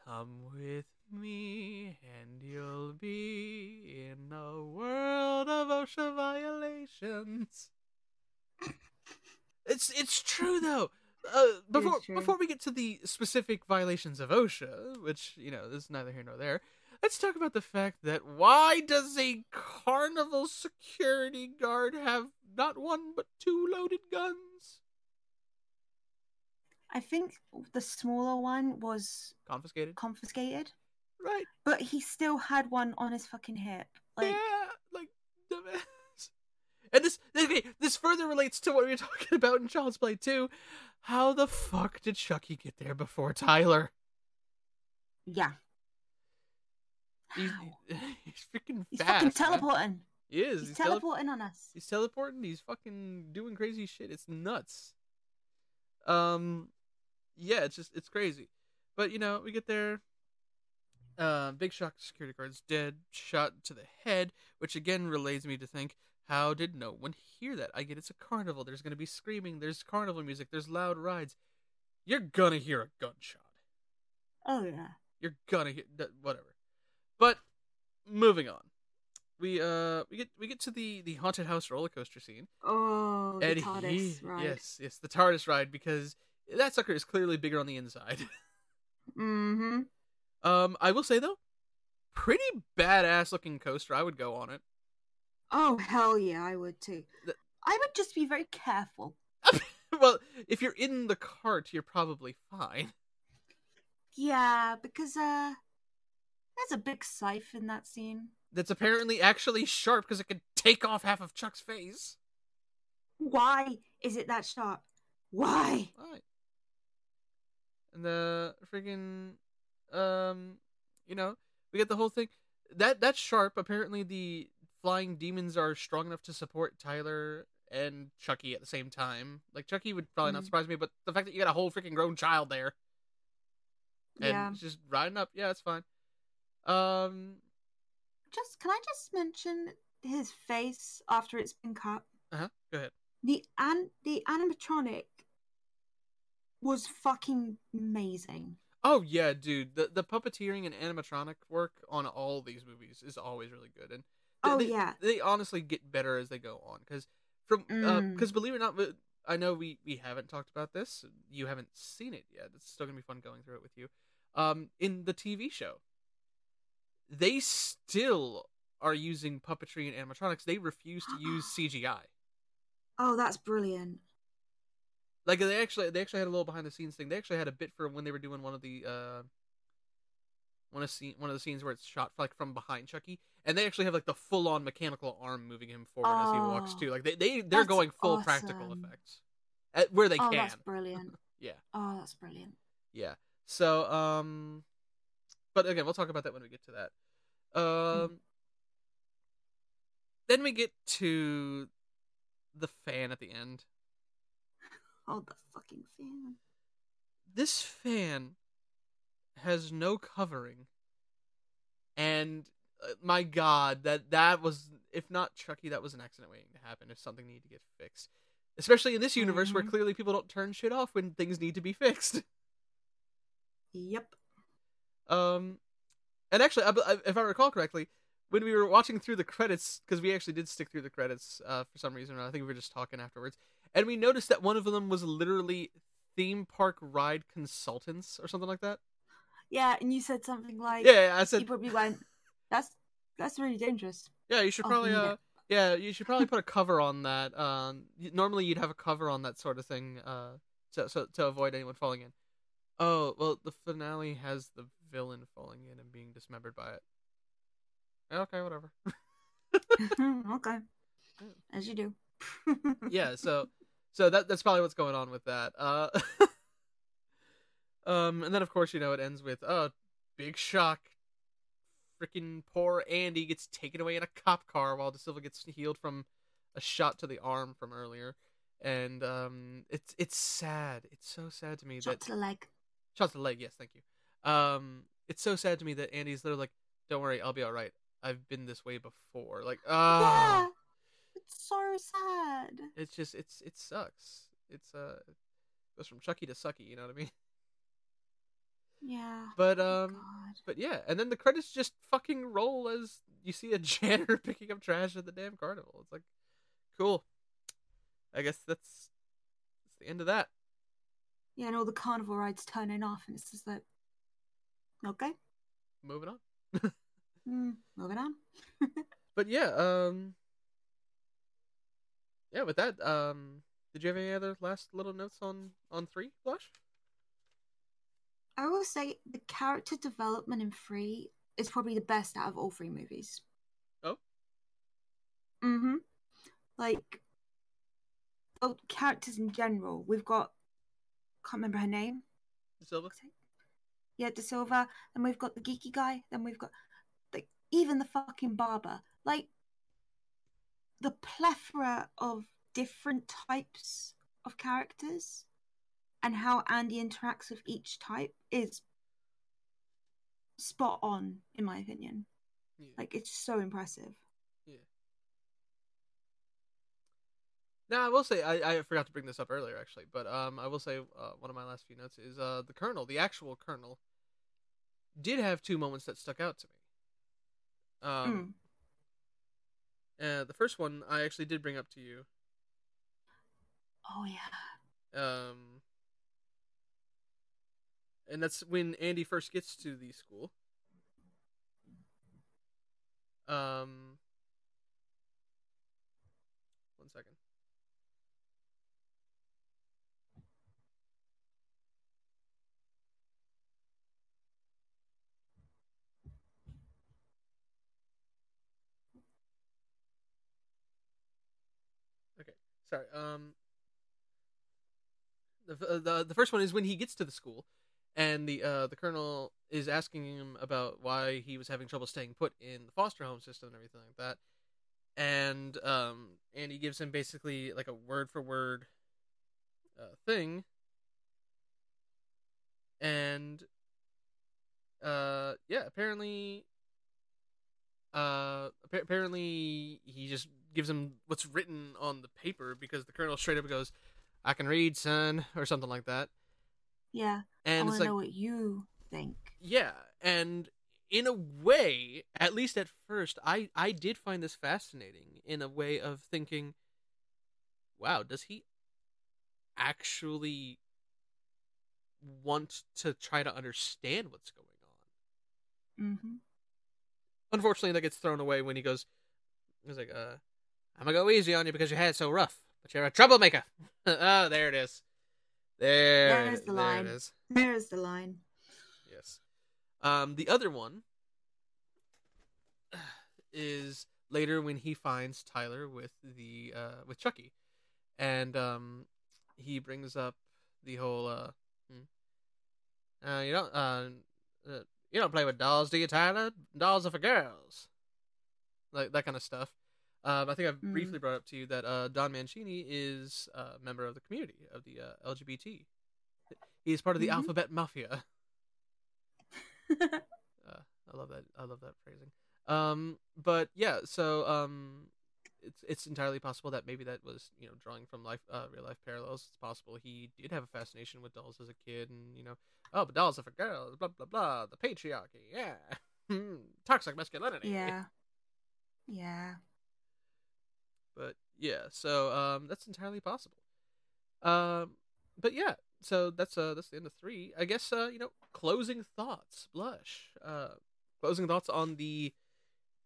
come with me, and you'll be in a world of OSHA violations. It's it's true though. Uh, before before we get to the specific violations of OSHA, which you know is neither here nor there, let's talk about the fact that why does a carnival security guard have not one but two loaded guns I think the smaller one was confiscated? confiscated, Right? but he still had one on his fucking hip. Like, yeah, like dumbass. And this okay, this further relates to what we were talking about in Child's Play too. How the fuck did Chucky get there before Tyler? yeah. He's, he's freaking He's fast. fucking man. teleporting. He is. He's, He's, tele- teleporting on us. he's teleporting. He's fucking doing crazy shit. It's nuts. Um, yeah, it's just it's crazy. But you know, we get there. Uh, Big Shock security guard's dead, shot to the head, which again relays me to think, how did no one hear that? I get it's a carnival. There's gonna be screaming. There's carnival music. There's loud rides. You're gonna hear a gunshot. Oh yeah. You're gonna hear that, whatever. But moving on, we uh we get we get to the the haunted house roller coaster scene. Oh, the and TARDIS he, ride. yes, yes, the TARDIS ride because that sucker is clearly bigger on the inside. Mm-hmm. um, I will say though, pretty badass looking coaster. I would go on it. Oh hell yeah, I would too. The- I would just be very careful. well, if you're in the cart, you're probably fine. Yeah, because uh, there's a big scythe in that scene. That's apparently actually sharp because it can take off half of Chuck's face. Why is it that sharp? Why? Right. And the freaking um you know, we get the whole thing. That that's sharp. Apparently the flying demons are strong enough to support Tyler and Chucky at the same time. Like Chucky would probably not Mhm. surprise me, but the fact that you got a whole freaking grown child there and Yeah. just riding up, yeah, it's fine. Um Just can I just mention his face after it's been cut? uh-huh, go ahead. The an the animatronic was fucking amazing. Oh yeah, dude. The the puppeteering and animatronic work on all these movies is always really good, and th- Oh yeah. they honestly get better as they go on. Because from Mm. because believe it or not, I know we we haven't talked about this. You haven't seen it yet. It's still gonna be fun going through it with you. Um, in the TV show, they still are using puppetry and animatronics. They refuse to use CGI. Oh, that's brilliant. Like they actually they actually had a little behind the scenes thing. They actually had a bit for when they were doing one of the uh one of scene one of the scenes where it's shot like from behind Chucky, and they actually have like the full on mechanical arm moving him forward as he walks Oh, too. Like they they they're going full practical effects at, where they oh, can. that's brilliant. Yeah, Oh, that's brilliant. yeah. So um, but again, we'll talk about that when we get to that. Um, then we get to the fan at the end. Oh, the fucking fan. this fan has no covering and uh, my god that that was if not chucky that was an accident waiting to happen if something needed to get fixed especially in this universe where Mhm. clearly people don't turn shit off when things need to be fixed Yep. Um and actually if i recall correctly when we were watching through the credits because we actually did stick through the credits uh, for some reason i think we were just talking afterwards and we noticed that one of them was literally theme park ride consultants or something like that Yeah, and you said something like, yeah, I said you probably went, that's that's really dangerous. Yeah, you should Oh, probably need uh it. yeah, you should probably put a cover on that. Um normally you'd have a cover on that sort of thing uh to so, to avoid anyone falling in. Oh, well the finale has the villain falling in and being dismembered by it. Okay, whatever. okay. As you do. yeah, so so that that's probably what's going on with that. Uh Um and then of course, you know, it ends with oh, big shock. Freaking poor Andy gets taken away in a cop car while De Silva gets healed from a shot to the arm from earlier. And um it's it's sad. It's so sad to me Shot that to the leg. shot to the leg, yes, thank you. Um it's so sad to me that Andy's literally like, "Don't worry, I'll be all right. I've been this way before." Like, ah, Yeah. It's so sad. it's just it's it sucks. It's uh, it goes from Chucky to sucky. You know what I mean? Yeah. But Oh, um, God. but yeah, and then the credits just fucking roll as you see a janitor picking up trash at the damn carnival. It's like, cool. I guess that's that's the end of that. Yeah, and all the carnival rides turning off, and it's just like, okay, Moving on. mm, moving on. But yeah, um, yeah. With that, um, did you have any other last little notes on on three, Blush? I will say the character development in three is probably the best out of all three movies. Oh? Mm-hmm. Like, oh, characters in general. We've got, can't remember her name. Silva. Yeah, De Silva. Then we've got the geeky guy. Then we've got, like, even the fucking barber. Like, the plethora of different types of characters and how Andy interacts with each type is spot on, in my opinion. Yeah. Like, it's so impressive. yeah. Now I will say I, I forgot to bring this up earlier actually, but um I will say uh, one of my last few notes is uh the Colonel, the actual Colonel, did have two moments that stuck out to me. Um, uh, the first one I actually did bring up to you. Oh, yeah. Um, and that's when Andy first gets to the school. Um, one second. Okay, sorry. Um, the uh, the the first one is when he gets to the school, and the uh the colonel is asking him about why he was having trouble staying put in the foster home system and everything like that, and um and he gives him basically like a word for word uh, thing, and uh yeah apparently uh apparently he just gives him what's written on the paper because the colonel straight up goes I can read, son, or something like that. Yeah. and I want to like, know what you think. yeah, and in a way, at least at first, I I did find this fascinating in a way of thinking, wow, does he actually want to try to understand what's going on? Mm-hmm. Unfortunately, that gets thrown away when he goes. He's like, uh, I'm gonna go easy on you because your head's so rough, but you're a troublemaker. oh, there it is. There, There's the there line. it is. There's the line. Yes. Um, the other one is later when he finds Tyler with the uh, with Chucky, and um, he brings up the whole uh, hmm, uh you don't uh, uh you don't play with dolls, do you, Tyler? Dolls are for girls, like that kind of stuff. Um, I think I've Mm. briefly brought up to you that uh, Don Mancini is a member of the community of the uh, LGBT. He's part of the Mhm. Alphabet Mafia. Uh, I love that. I love that phrasing. Um, but yeah, so um, it's it's entirely possible that maybe that was you know drawing from life, uh, real life parallels. It's possible he did have a fascination with dolls as a kid, and you know, oh, but dolls are for girls. Blah blah blah. The patriarchy. Yeah. Hmm, Toxic masculinity. yeah. Yeah. But yeah, so um, that's entirely possible. Um, but yeah, so that's uh that's the end of three. I guess uh you know closing thoughts, blush. Uh, closing thoughts on the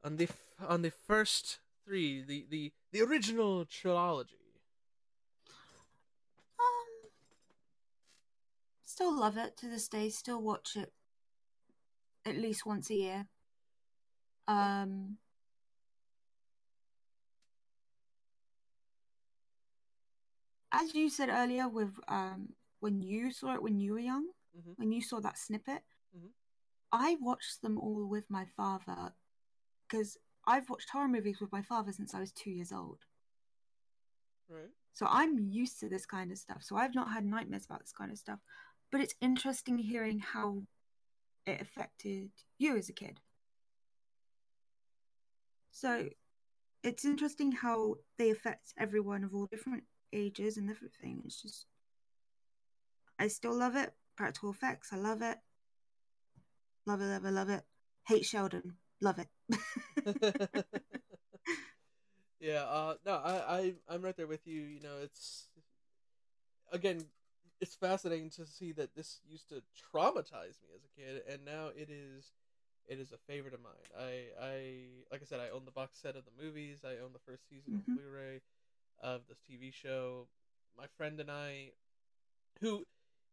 on the on the first three, the the the original trilogy. Um, still love it to this day. Still watch it at least once a year. Um, as you said earlier, with um, when you saw it when you were young, Mhm. when you saw that snippet, Mhm. I watched them all with my father because I've watched horror movies with my father since I was two years old. Right. So I'm used to this kind of stuff. So I've not had nightmares about this kind of stuff. But it's interesting hearing how it affected you as a kid. So it's interesting how they affect everyone of all different ages and everything. It's just, I still love it. Practical effects, I love it. Love it, love it, love it. Hate Sheldon, love it. yeah, uh, no, I, I, I'm right there with you. You know, it's again, it's fascinating to see that this used to traumatize me as a kid, and now it is it is a favorite of mine. I I like I said, I own the box set of the movies. I own the first season Mhm. of Blu-ray of this TV show. My friend and I, who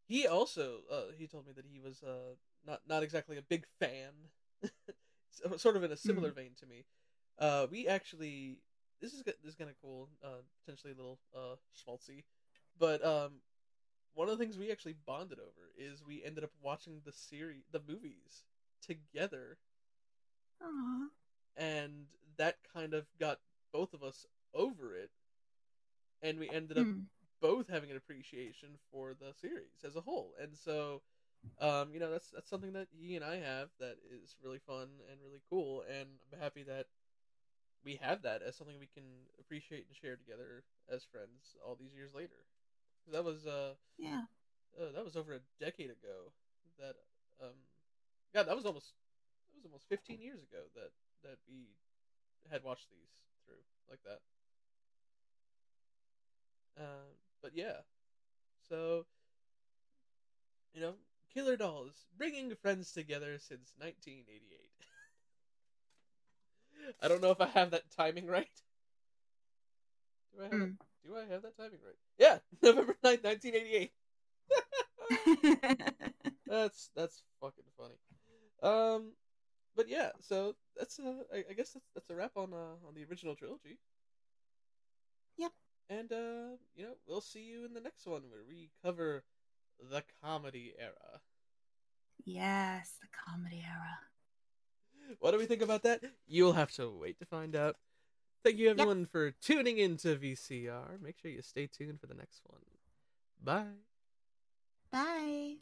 he also uh, he told me that he was uh, not not exactly a big fan, sort of in a similar vein to me. Uh, we actually this is this is kind of cool, uh, potentially a little uh, schmaltzy, but um, one of the things we actually bonded over is we ended up watching the series, the movies together Aw. and that kind of got both of us over it and we ended up Hmm. both having an appreciation for the series as a whole and so um, you know that's that's something that he and i have that is really fun and really cool and i'm happy that we have that as something we can appreciate and share together as friends all these years later. that was uh, Yeah. uh that was over a decade ago that um god that was almost that was almost 15 years ago that that we had watched these through like that um but yeah so you know killer dolls bringing friends together since 1988 i don't know if i have that timing right do i have Mm. do i have that timing right yeah november 9th 1988 that's that's fucking funny. Um, but yeah, so that's uh, I, I guess that's that's a wrap on uh on the original trilogy. Yep. And uh, you know, we'll see you in the next one where we cover the comedy era. yes, the comedy era. What do we think about that? You'll have to wait to find out. Thank you everyone for tuning in to VCR. Make sure you stay tuned for the next one. Bye. Bye.